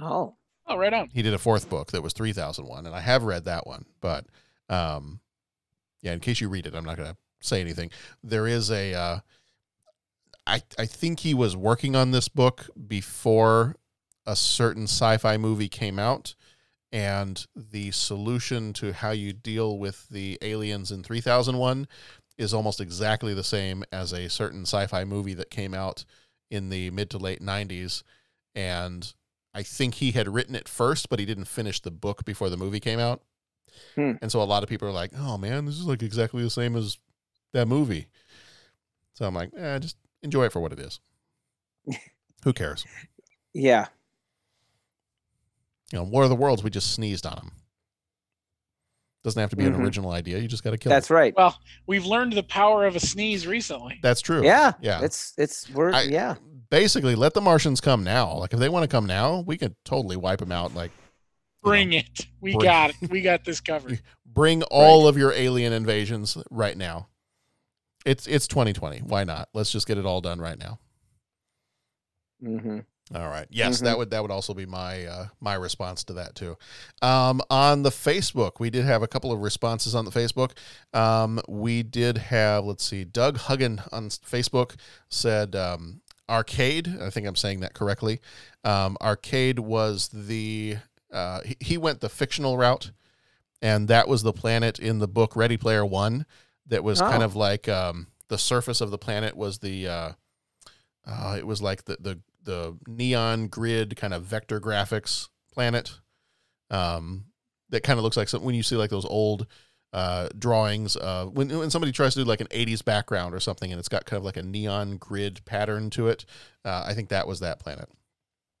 Oh. Oh, right on. He did a fourth book that was 3001, and I have read that one. But, um, yeah, in case you read it, I'm not going to say anything. There is a. Uh, I I think he was working on this book before a certain sci-fi movie came out, and the solution to how you deal with the aliens in 3001 is almost exactly the same as a certain sci-fi movie that came out in the mid to late 90s and I think he had written it first but he didn't finish the book before the movie came out. Hmm. And so a lot of people are like, "Oh man, this is like exactly the same as that movie." So I'm like, "Eh, just enjoy it for what it is." Who cares? Yeah. You know, War of the Worlds, we just sneezed on him. Doesn't have to be Mhm. an original idea. You just got to kill That's him. right. Well, we've learned the power of a sneeze recently. That's true. Yeah. Yeah. It's it's we're I- yeah. Basically, let the Martians come now. Like if they want to come now, we could totally wipe them out. Like Bring it. We bring- got it. We got this covered. bring all of your alien invasions right now. It's it's 2020. Why not? Let's just get it all done right now. Mm-hmm. All right. Yes, Mhm. that would that would also be my uh, my response to that too. Um, on the Facebook, we did have a couple of responses on the Facebook. Um, we did have let's see, Doug Huggin on Facebook said um, arcade. I think I'm saying that correctly. Um, arcade was the uh, he, he went the fictional route, and that was the planet in the book Ready Player One. That was kind Oh. of like um, the surface of the planet was the uh, uh, it was like the, the the neon grid kind of vector graphics planet. Um, that kind of looks like something when you see like those old uh, drawings. Uh, when when somebody tries to do like an '80s background or something, and it's got kind of like a neon grid pattern to it. Uh, I think that was that planet.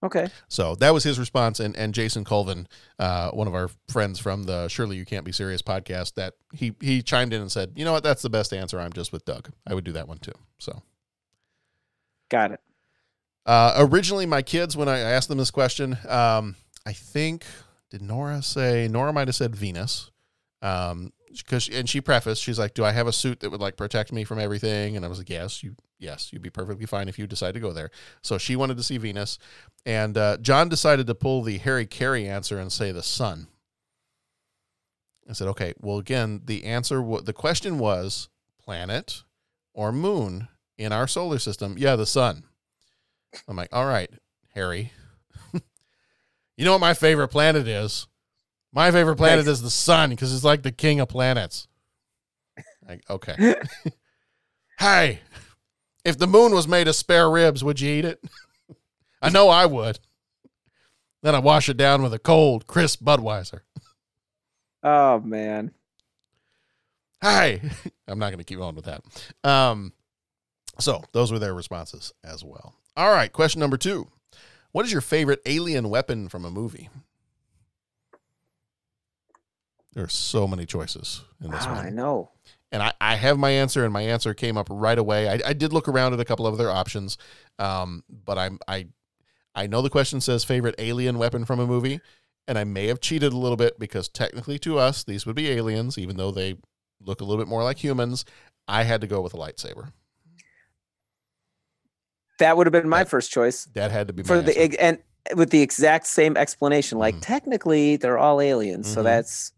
Okay. So that was his response, and and Jason Colvin, uh, one of our friends from the Surely You Can't Be Serious podcast, that he he chimed in and said, you know what, that's the best answer. I'm just with Doug. I would do that one too. So. Got it. Uh, originally, my kids, when I asked them this question, um, I think did Nora say Nora might have said Venus, um, because and she prefaced, she's like, "Do I have a suit that would like protect me from everything?" And I was like, "Yes, you, yes, you'd be perfectly fine if you decide to go there." So she wanted to see Venus, and uh, John decided to pull the Harry Caray answer and say the sun. I said, "Okay, well, again, the answer, wa- the question was planet or moon in our solar system. Yeah, the sun." I'm like, all right, Harry. you know what my favorite planet is? My favorite planet is the sun because it's like the king of planets. Like, okay. hey, if the moon was made of spare ribs, would you eat it? I know I would. Then I wash it down with a cold, crisp Budweiser. Oh man. Hey, I'm not going to keep on with that. Um, so those were their responses as well. All right, question number two. What is your favorite alien weapon from a movie? There are so many choices in this Wow, one. I know. And I, I have my answer, and my answer came up right away. I, I did look around at a couple of other options, um, but I'm I I know the question says favorite alien weapon from a movie, and I may have cheated a little bit because technically to us these would be aliens, even though they look a little bit more like humans. I had to go with a lightsaber. That would have been my first choice. That had to be my for the answer. and with the exact same explanation. Like technically, they're all aliens, so Mhm. that's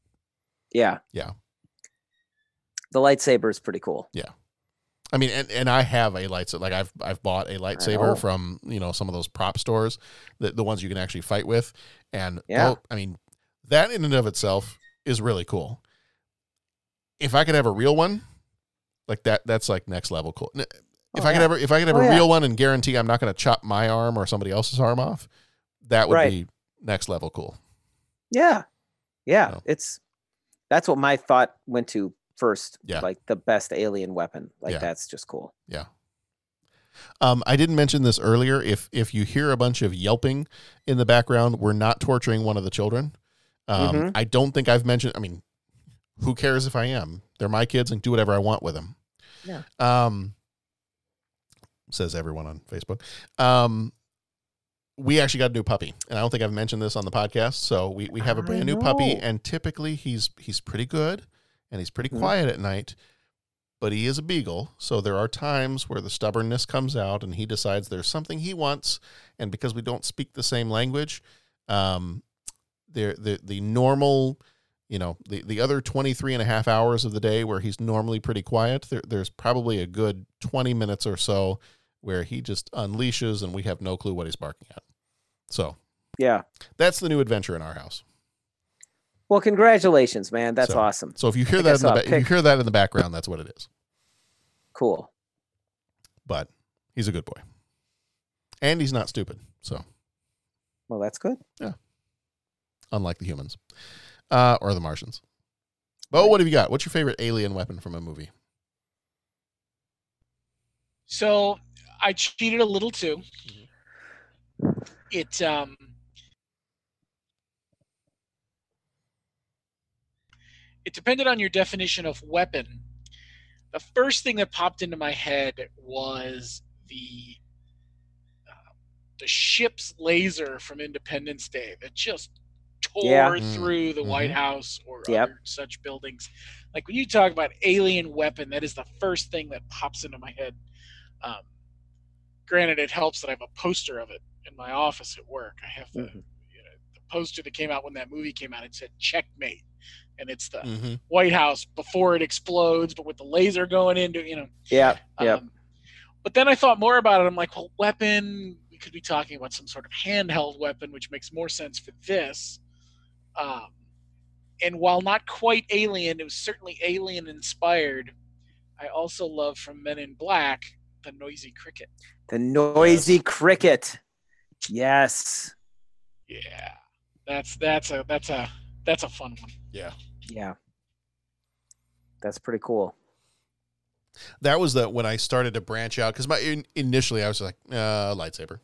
yeah. Yeah. The lightsaber is pretty cool. Yeah. I mean, and, and I have a lightsaber. Like I've I've bought a lightsaber oh. from you know some of those prop stores, the the ones you can actually fight with, and Yeah. tho- I mean, that in and of itself is really cool. If I could have a real one, like that, that's like next level cool. Oh, if Oh, I could yeah. ever, if I could have Oh, a yeah. real one and guarantee I'm not going to chop my arm or somebody else's arm off, that would Right. be next level cool. Yeah, yeah. It's that's what my thought went to first. Yeah. like the best alien weapon. Like Yeah. that's just cool. Yeah. Um, I didn't mention this earlier. If if you hear a bunch of yelping in the background, we're not torturing one of the children. Um, Mhm. I don't think I've mentioned. I mean, who cares if I am? They're my kids, and do whatever I want with them. We actually got a new puppy, and I don't think I've mentioned this on the podcast. So we, we have a brand new puppy, and typically he's he's pretty good, and he's pretty Mhm. quiet at night. But he is a beagle, so there are times where the stubbornness comes out, and he decides there's something he wants, and because we don't speak the same language, um, there the the normal, you know, the the other 23 and a half hours of the day where he's normally pretty quiet, there, there's probably a good 20 minutes or so where he just unleashes, and we have no clue what he's barking at. So Yeah. that's the new adventure in our house. Well, congratulations, man. That's So- awesome. So if you hear that in the saw a ba- if you hear that in the background, that's what it is. Cool. But he's a good boy, and he's not stupid. So Well, that's good. yeah, unlike the humans uh, or the Martians. Bo, what have you got? What's your favorite alien weapon from a movie? So I cheated a little too. It um it depended on your definition of weapon. The first thing that popped into my head was the uh, the ship's laser from Independence Day that just tore Yeah. Mm. through the White Mhm. House or Yep. other such buildings. Like when you talk about alien weapon, that is the first thing that pops into my head. Um, granted, it helps that I have a poster of it in my office at work. I have the, you know, the poster that came out when that movie came out. It said "Checkmate," and it's the Mhm. White House before it explodes, but with the laser going into you know. Yeah. Yeah. Um, but then I thought more about it. I'm like, well, weapon. We could be talking about some sort of handheld weapon, which makes more sense for this. Um, and while not quite alien, it was certainly alien inspired. I also love from Men in Black the noisy cricket. The noisy cricket. Yes. Yeah, that's that's a that's a that's a fun one. Yeah. Yeah. That's pretty cool. That was the when I started to branch out because my in, initially I was like uh, lightsaber.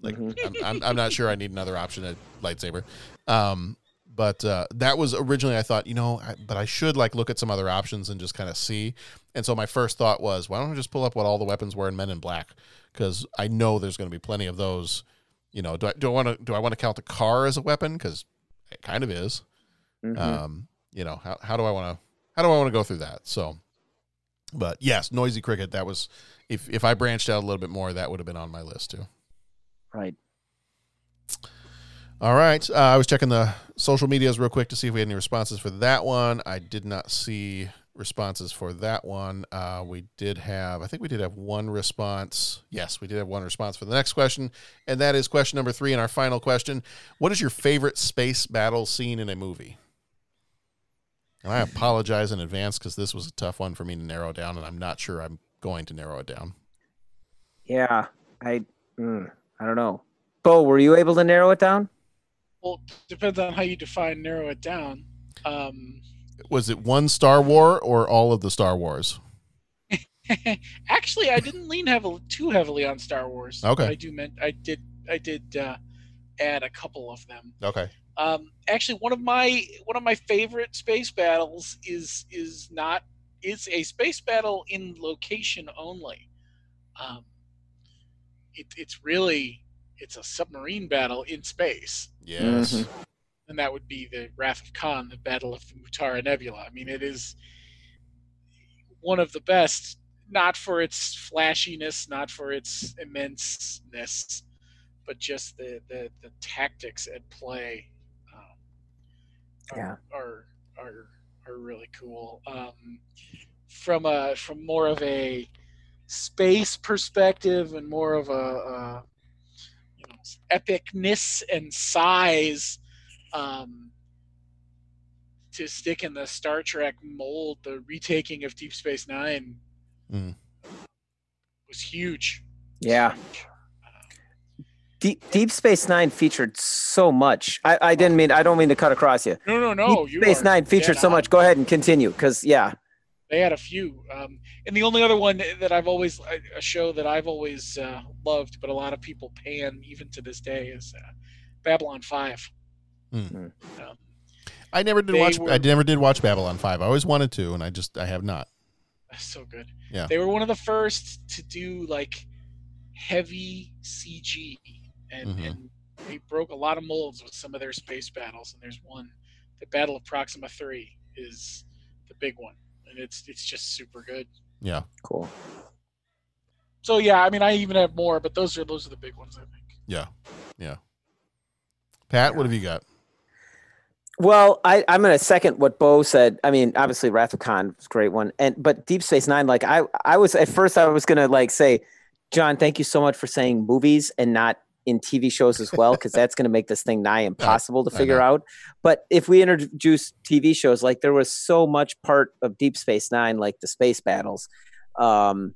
Like I'm, I'm, I'm not sure I need another option at lightsaber. Um, but uh, that was originally I thought you know, I, but I should like look at some other options and just kind of see. And so my first thought was, why don't I just pull up what all the weapons were in Men in Black? Because I know there's going to be plenty of those. You know, do I do I want to do I want to count the car as a weapon? Because it kind of is. Mhm. Um, you know, how how do I want to how do I want to go through that? So, but yes, noisy cricket. That was if if I branched out a little bit more, that would have been on my list too. Right. All right. Uh, I was checking the social medias real quick to see if we had any responses for that one. I did not see responses for that one. Uh, we did have, I think we did have one response. Yes, we did have one response for the next question. And that is question number three and our final question. What is your favorite space battle scene in a movie? And I apologize in advance because this was a tough one for me to narrow down, and I'm not sure I'm going to narrow it down. Yeah. I mm, I don't know. Bo, were you able to narrow it down? Well, depends on how you define narrow it down. Um, Was it one Star War or all of the Star Wars? actually, I didn't lean heavily too heavily on Star Wars. Okay. I do meant I did I did uh, add a couple of them. Okay. Um, actually, one of my one of my favorite space battles is is not is a space battle in location only. Um, it, it's really it's a submarine battle in space. Yes. Mhm. And that would be the Wrath of Khan, the Battle of the Mutara Nebula. I mean, it is one of the best, not for its flashiness, not for its immenseness, but just the the, the tactics at play. Um, Yeah. are are are really cool. Um, from a from more of a space perspective and more of a, a you know epicness and size um, to stick in the Star Trek mold, the retaking of Deep Space Nine Mm. was huge. Yeah. Deep, Deep Space Nine featured so much. I, I didn't mean I don't mean to cut across you. No, no, no. Deep you Space are Nine featured so much. Go ahead and continue, because yeah, They had a few, um, and the only other one that I've always a show that I've always uh, loved, but a lot of people pan even to this day is uh, Babylon Five. Um, I never did They watch. were- I never did watch Babylon Five. I always wanted to, and I just I have not. That's so good. Yeah. They were one of the first to do like heavy CG and, Mhm. and they broke a lot of molds with some of their space battles, and there's one, the Battle of Proxima Three is the big one, and it's it's just super good. Yeah. Cool. So yeah, I mean, I even have more, but those are those are the big ones, I think. Yeah. Yeah. Pat, what have you got? Well, I, I'm going to second what Bo said. I mean, obviously, Wrath of Khan was a great one, and but Deep Space Nine, like I, I was at first, I was going to like say, John, thank you so much for saying movies and not in TV shows as well, because that's going to make this thing nigh impossible to figure out. But if we introduce TV shows, like there was so much part of Deep Space Nine, like the space battles, um,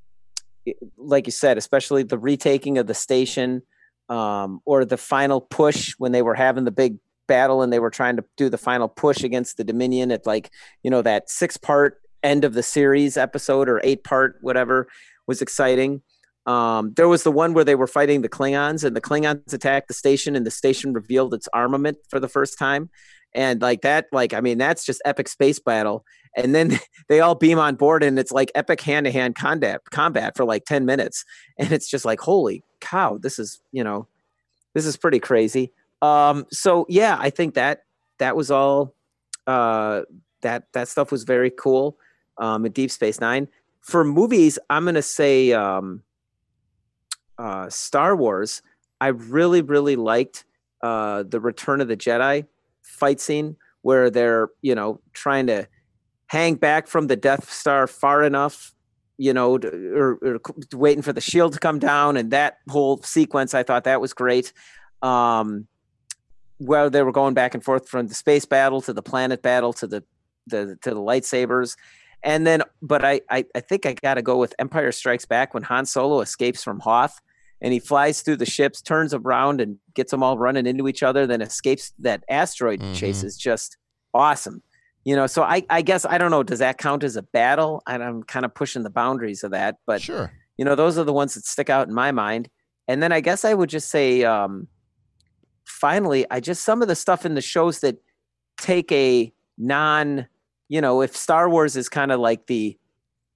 like you said, especially the retaking of the station, um, or the final push when they were having the big battle and they were trying to do the final push against the Dominion at like you know that six part end of the series episode or eight part whatever was exciting. Um, there was the one where they were fighting the Klingons and the Klingons attacked the station and the station revealed its armament for the first time. And like that, like, I mean, that's just epic space battle. And then they all beam on board and it's like epic hand to hand combat combat for like 10 minutes. And it's just like, holy cow, this is, you know, this is pretty crazy. Um, so yeah, I think that that was all uh that that stuff was very cool um in Deep Space Nine. For movies, I'm gonna say um uh Star Wars. I really, really liked uh the Return of the Jedi fight scene where they're, you know, trying to hang back from the Death Star far enough, you know, or, or waiting for the shield to come down, and that whole sequence, I thought that was great. Um, where they were going back and forth from the space battle to the planet battle to the the to the lightsabers, and then, but I I, I think I got to go with Empire Strikes Back when Han Solo escapes from Hoth. And he flies through the ships, turns around, and gets them all running into each other. Then escapes that asteroid chase is just awesome you know so i i guess i don't know does that count as a battle and i'm kind of pushing the boundaries of that but sure you know those are the ones that stick out in my mind and then i guess i would just say um finally i just some of the stuff in the shows that take a non you know if star wars is kind of like the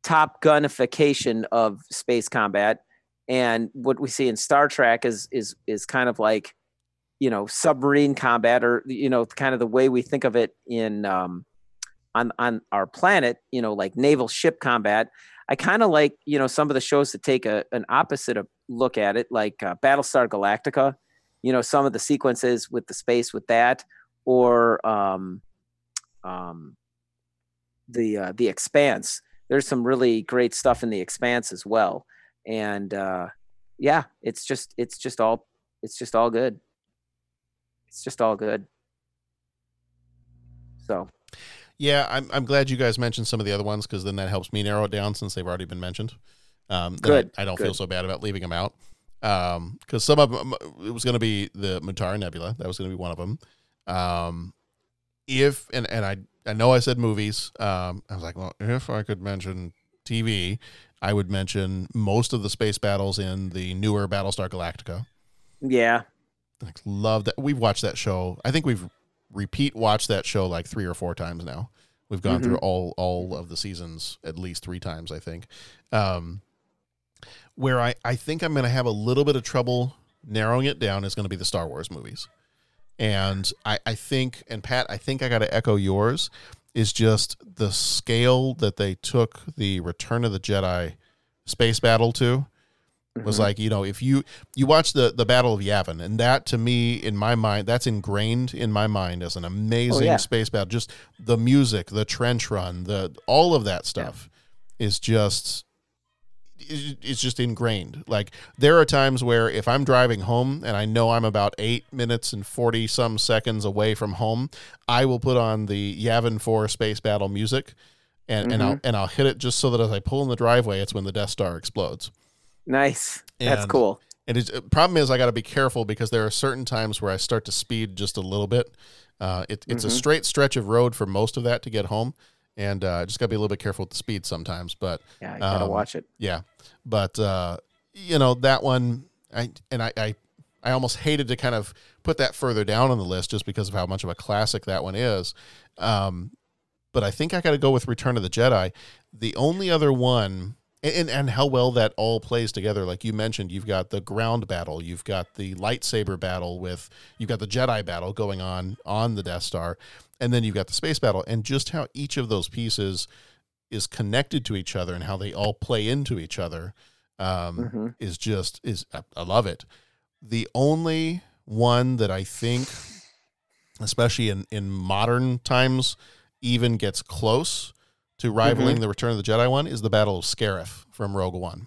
top gunification of space combat and what we see in star trek is is is kind of like you know submarine combat or you know kind of the way we think of it in um on on our planet you know like naval ship combat. I kind of like you know some of the shows that take a, an opposite look at it like uh, battlestar galactica you know some of the sequences with the space with that or um um the uh, the expanse. There's some really great stuff in the expanse as well. And uh yeah it's just it's just all it's just all good. It's just all good. So. Yeah, I'm, I'm glad you guys mentioned some of the other ones because then that helps me narrow it down since they've already been mentioned. Um, Good, I, I don't feel so bad about leaving them out because some of them it was going to be the Mutara Nebula. That was going to be one of them. Um, if and and I I know I said movies. Um, I was like, well, if I could mention TV, I would mention most of the space battles in the newer Battlestar Galactica. yeah Like, love that. We've watched that show. I think we've repeat watched that show like three or four times now. We've gone Mhm. through all all of the seasons at least three times, I think. Um, where I I think I'm going to have a little bit of trouble narrowing it down is going to be the Star Wars movies, and I I think and Pat I think I got to echo yours is just the scale that they took the Return of the Jedi space battle to was Mhm. like you know if you you watch the the battle of yavin and that to me in my mind that's ingrained in my mind as an amazing yeah. space battle just the music the trench run the all of that stuff is just it's just ingrained like there are times where if i'm driving home and i know i'm about eight minutes and 40 some seconds away from home i will put on the yavin 4 space battle music and, and i'll Mhm. and i'll hit it just so that as i pull in the driveway it's when the death star explodes nice that's cool and it's, uh, problem is, I got to be careful because there are certain times where I start to speed just a little bit. Uh, it, it's a Mhm. straight stretch of road for most of that to get home, and uh, just got to be a little bit careful with the speed sometimes. But Yeah, you gotta um, watch it. Yeah, but uh, you know that one, I and I, I, I almost hated to kind of put that further down on the list just because of how much of a classic that one is. Um, but I think I got to go with Return of the Jedi. The only other one and, and and how well that all plays together. Like you mentioned, you've got the ground battle, you've got the lightsaber battle with, you've got the Jedi battle going on on the Death Star, and then you've got the space battle, and just how each of those pieces is connected to each other and how they all play into each other um, Mhm. is just is I, I love it. The only one that I think, especially in in modern times, even gets close to rivaling Mhm. the Return of the Jedi one is the Battle of Scarif from Rogue One.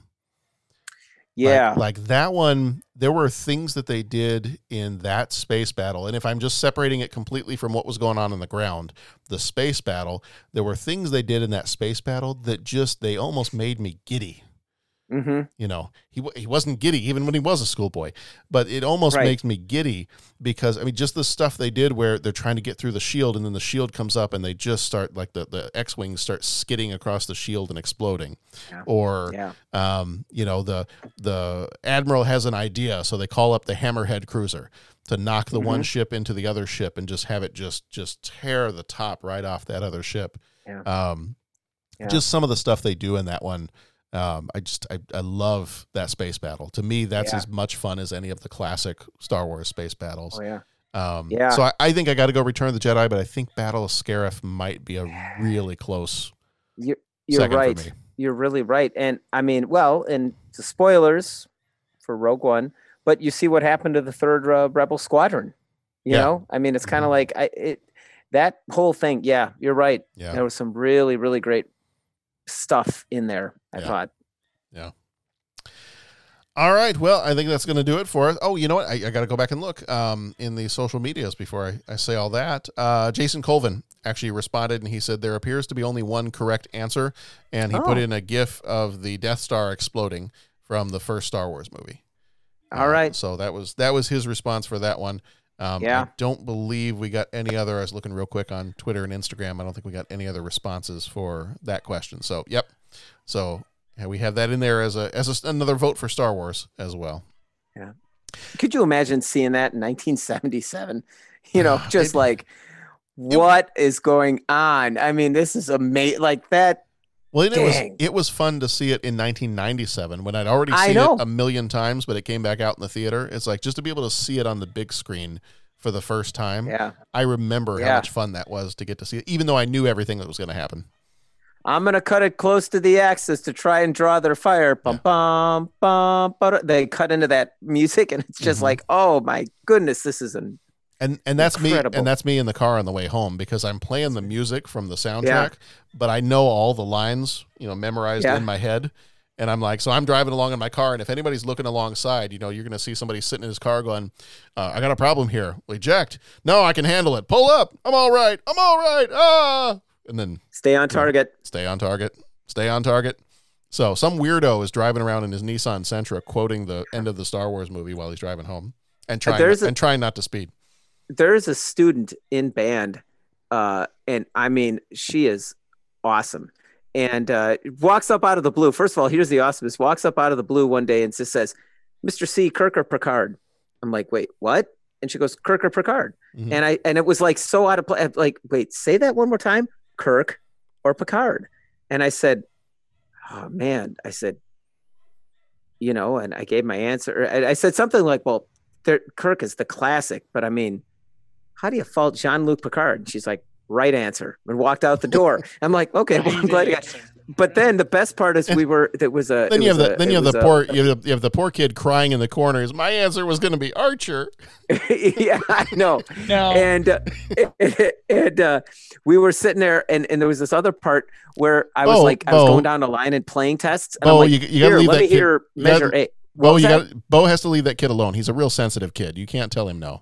Yeah. Like, like that one, there were things that they did in that space battle. And if I'm just separating it completely from what was going on on the ground, the space battle, there were things they did in that space battle that just, they almost made me giddy. Mm-hmm. You know, he, he wasn't giddy even when he was a schoolboy, but it almost Right. makes me giddy because, I mean, just the stuff they did where they're trying to get through the shield and then the shield comes up and they just start, like the, the X Wings start skidding across the shield and exploding. Yeah. Or, Yeah. um, you know, the the admiral has an idea, so they call up the Hammerhead cruiser to knock the one Mhm. ship into the other ship and just have it just just tear the top right off that other ship. Yeah. Um, just some of the stuff they do in that one. Um, I just I, I love that space battle. To me, that's Yeah. as much fun as any of the classic Star Wars space battles. Oh yeah. Um, Yeah. So I, I think I got to go Return of the Jedi, but I think Battle of Scarif might be a really close. You're, you're right. me. You're really right. And I mean, well, and the spoilers for Rogue One, but you see what happened to the third uh, Rebel Squadron. You Yeah. know, I mean, it's kind of like I it that whole thing. Yeah, you're right. Yeah. There was some really, really great stuff in there. I Yeah. thought. Yeah. All right. Well, I think that's going to do it for us. Oh, you know what? I, I got to go back and look um, in the social medias before I, I say all that. Uh, Jason Colvin actually responded and he said there appears to be only one correct answer. And he put Oh. in a GIF of the Death Star exploding from the first Star Wars movie. All right. So that was that was his response for that one. Um, Yeah. I don't believe we got any other. I was looking real quick on Twitter and Instagram. I don't think we got any other responses for that question. So, yep. So yeah, we have that in there as a as a, another vote for Star Wars as well. Yeah. Could you imagine seeing that in 1977? You know, just like what is going on? I mean, this is amazing. Like that. Well, it was it was fun to see it in 1997 when I'd already seen it a million times, but it came back out in the theater. It's like just to be able to see it on the big screen for the first time. Yeah. I remember how much fun that was to get to see it, even though I knew everything that was going to happen. I'm gonna cut it close to the axis to try and draw their fire. Bum bum bum. They cut into that music, and it's just Mhm. like, oh my goodness, this is an and and that's Incredible. me and that's me in the car on the way home because I'm playing the music from the soundtrack, but I know all the lines, you know, memorized Yeah. in my head. And I'm like, so I'm driving along in my car, and if anybody's looking alongside, you know, you're gonna see somebody sitting in his car going, uh, "I got a problem here. Eject. No, I can handle it. Pull up. I'm all right. I'm all right. Ah." And then stay on target. stay on target. Stay on target. So some weirdo is driving around in his Nissan Sentra, quoting the end of the Star Wars movie while he's driving home, and trying there's a- and trying not to speed. There's a student in band, uh, and I mean, she is awesome. And uh, walks up out of the blue. First of all, here's the awesomeness. Walks up out of the blue one day and just says, "Mr. C, Kirk or Picard?" I'm like, "Wait, what?" And she goes, "Kirk or Picard?" Mhm. And I and it was like so out of place. Like, wait, say that one more time. Kirk or Picard? And I said, "Oh man," I said, you know, and I gave my answer. I, I said something like, "Well, Kirk is the classic, but I mean, how do you fault Jean Luc Picard?" And she's like, "Right answer," and walked out the door. I'm like, "Okay, well, I'm glad you got." But then the best part is we were. There was a. Then it you have was the a- then you have was the a- poor you have the, you have the poor kid crying in the corners. My answer was going to be Archer. yeah, I know. No. And uh, and uh, we were sitting there, and, and there was this other part where I was Bo, like, I was Bo. going down the line and playing tests, and Bo, I'm like, you, you got to leave let that me kid. hear you gotta- measure A. What Bo, you that? got Bo has to leave that kid alone. He's a real sensitive kid. You can't tell him no.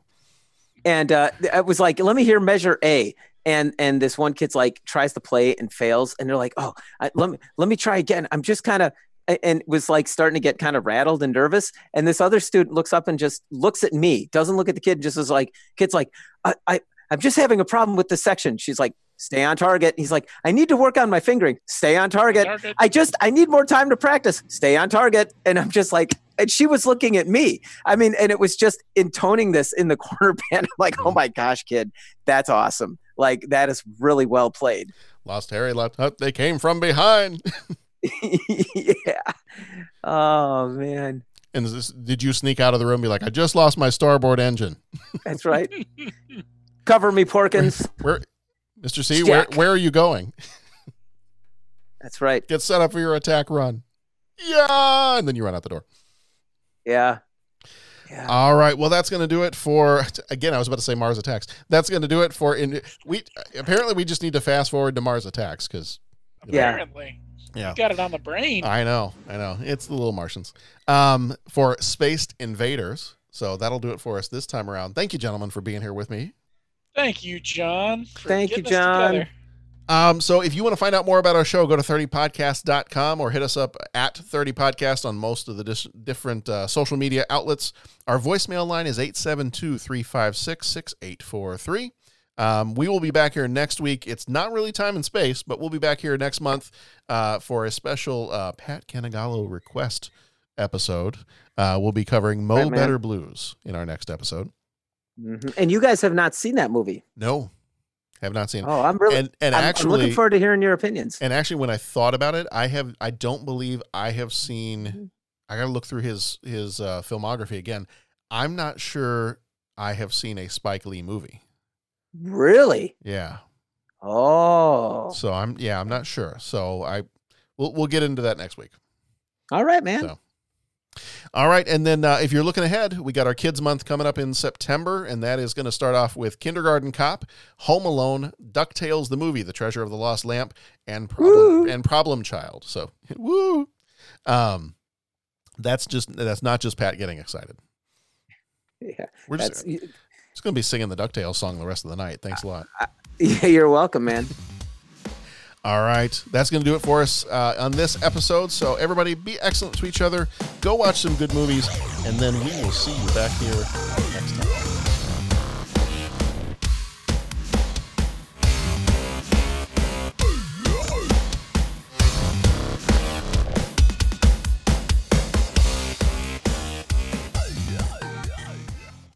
And uh, I was like, "Let me hear measure A." And and this one kid's like tries to play and fails, and they're like, "Oh, I, let me let me try again." I'm just kind of and was like starting to get kind of rattled and nervous. And this other student looks up and just looks at me, doesn't look at the kid, just is like, "Kid's like, I, I I'm just having a problem with this section." She's like, "Stay on target." He's like, "I need to work on my fingering. Stay on target. Target. I just I need more time to practice. Stay on target." And I'm just like, and she was looking at me. I mean, and it was just intoning this in the corner band. I'm like, oh my gosh, kid, that's awesome. Like that is really well played. Lost Harry left. Oh, they came from behind. yeah. Oh man. And this, did you sneak out of the room and be like, I just lost my starboard engine? That's right. Cover me, Porkins. Where, Mr. C, where, where are you going? That's right. Get set up for your attack run. Yeah. And then you run out the door. Yeah. All right. Well, that's going to do it for. Again, I was about to say Mars Attacks. That's going to do it for. In we apparently we just need to fast forward to Mars Attacks because. Apparently. Yeah. You got it on the brain. I know. I know. It's the little Martians. Um, for Spaced Invaders. So that'll do it for us this time around. Thank you, gentlemen, for being here with me. Thank you, John. Thank you, John. Um, so if you want to find out more about our show, go to 30podcast.com or hit us up at 30podcast on most of the dis- different uh, social media outlets. Our voicemail line is 872 356 6843. Um, we will be back here next week. It's not really time and space, but we'll be back here next month uh, for a special uh, Pat Canagallo request episode. Uh, we'll be covering Mo Right. Better Blues in our next episode. Mhm. And you guys have not seen that movie. No, have not seen it. Oh, I'm really. and, and I'm- I'm actually looking forward to hearing your opinions. And actually, when I thought about it, I have I don't believe I have seen. I got to look through his his uh, filmography again. I'm not sure I have seen a Spike Lee movie. Really? Yeah. Oh. So I'm yeah I'm not sure. So I we'll we'll get into that next week. All right, man. So. All right, and then uh, if you're looking ahead, we got our Kids Month coming up in September, and that is going to start off with Kindergarten Cop, Home Alone, Ducktales the movie, The Treasure of the Lost Lamp, and Problem and Problem Child. So woo, um, that's just that's not just Pat getting excited. Yeah. We're just just going to be singing the Ducktales song the rest of the night. Thanks a lot. yeah, you're welcome, man. All right. That's going to do it for us uh, on this episode. So, everybody, be excellent to each other. Go watch some good movies, and then we will see you back here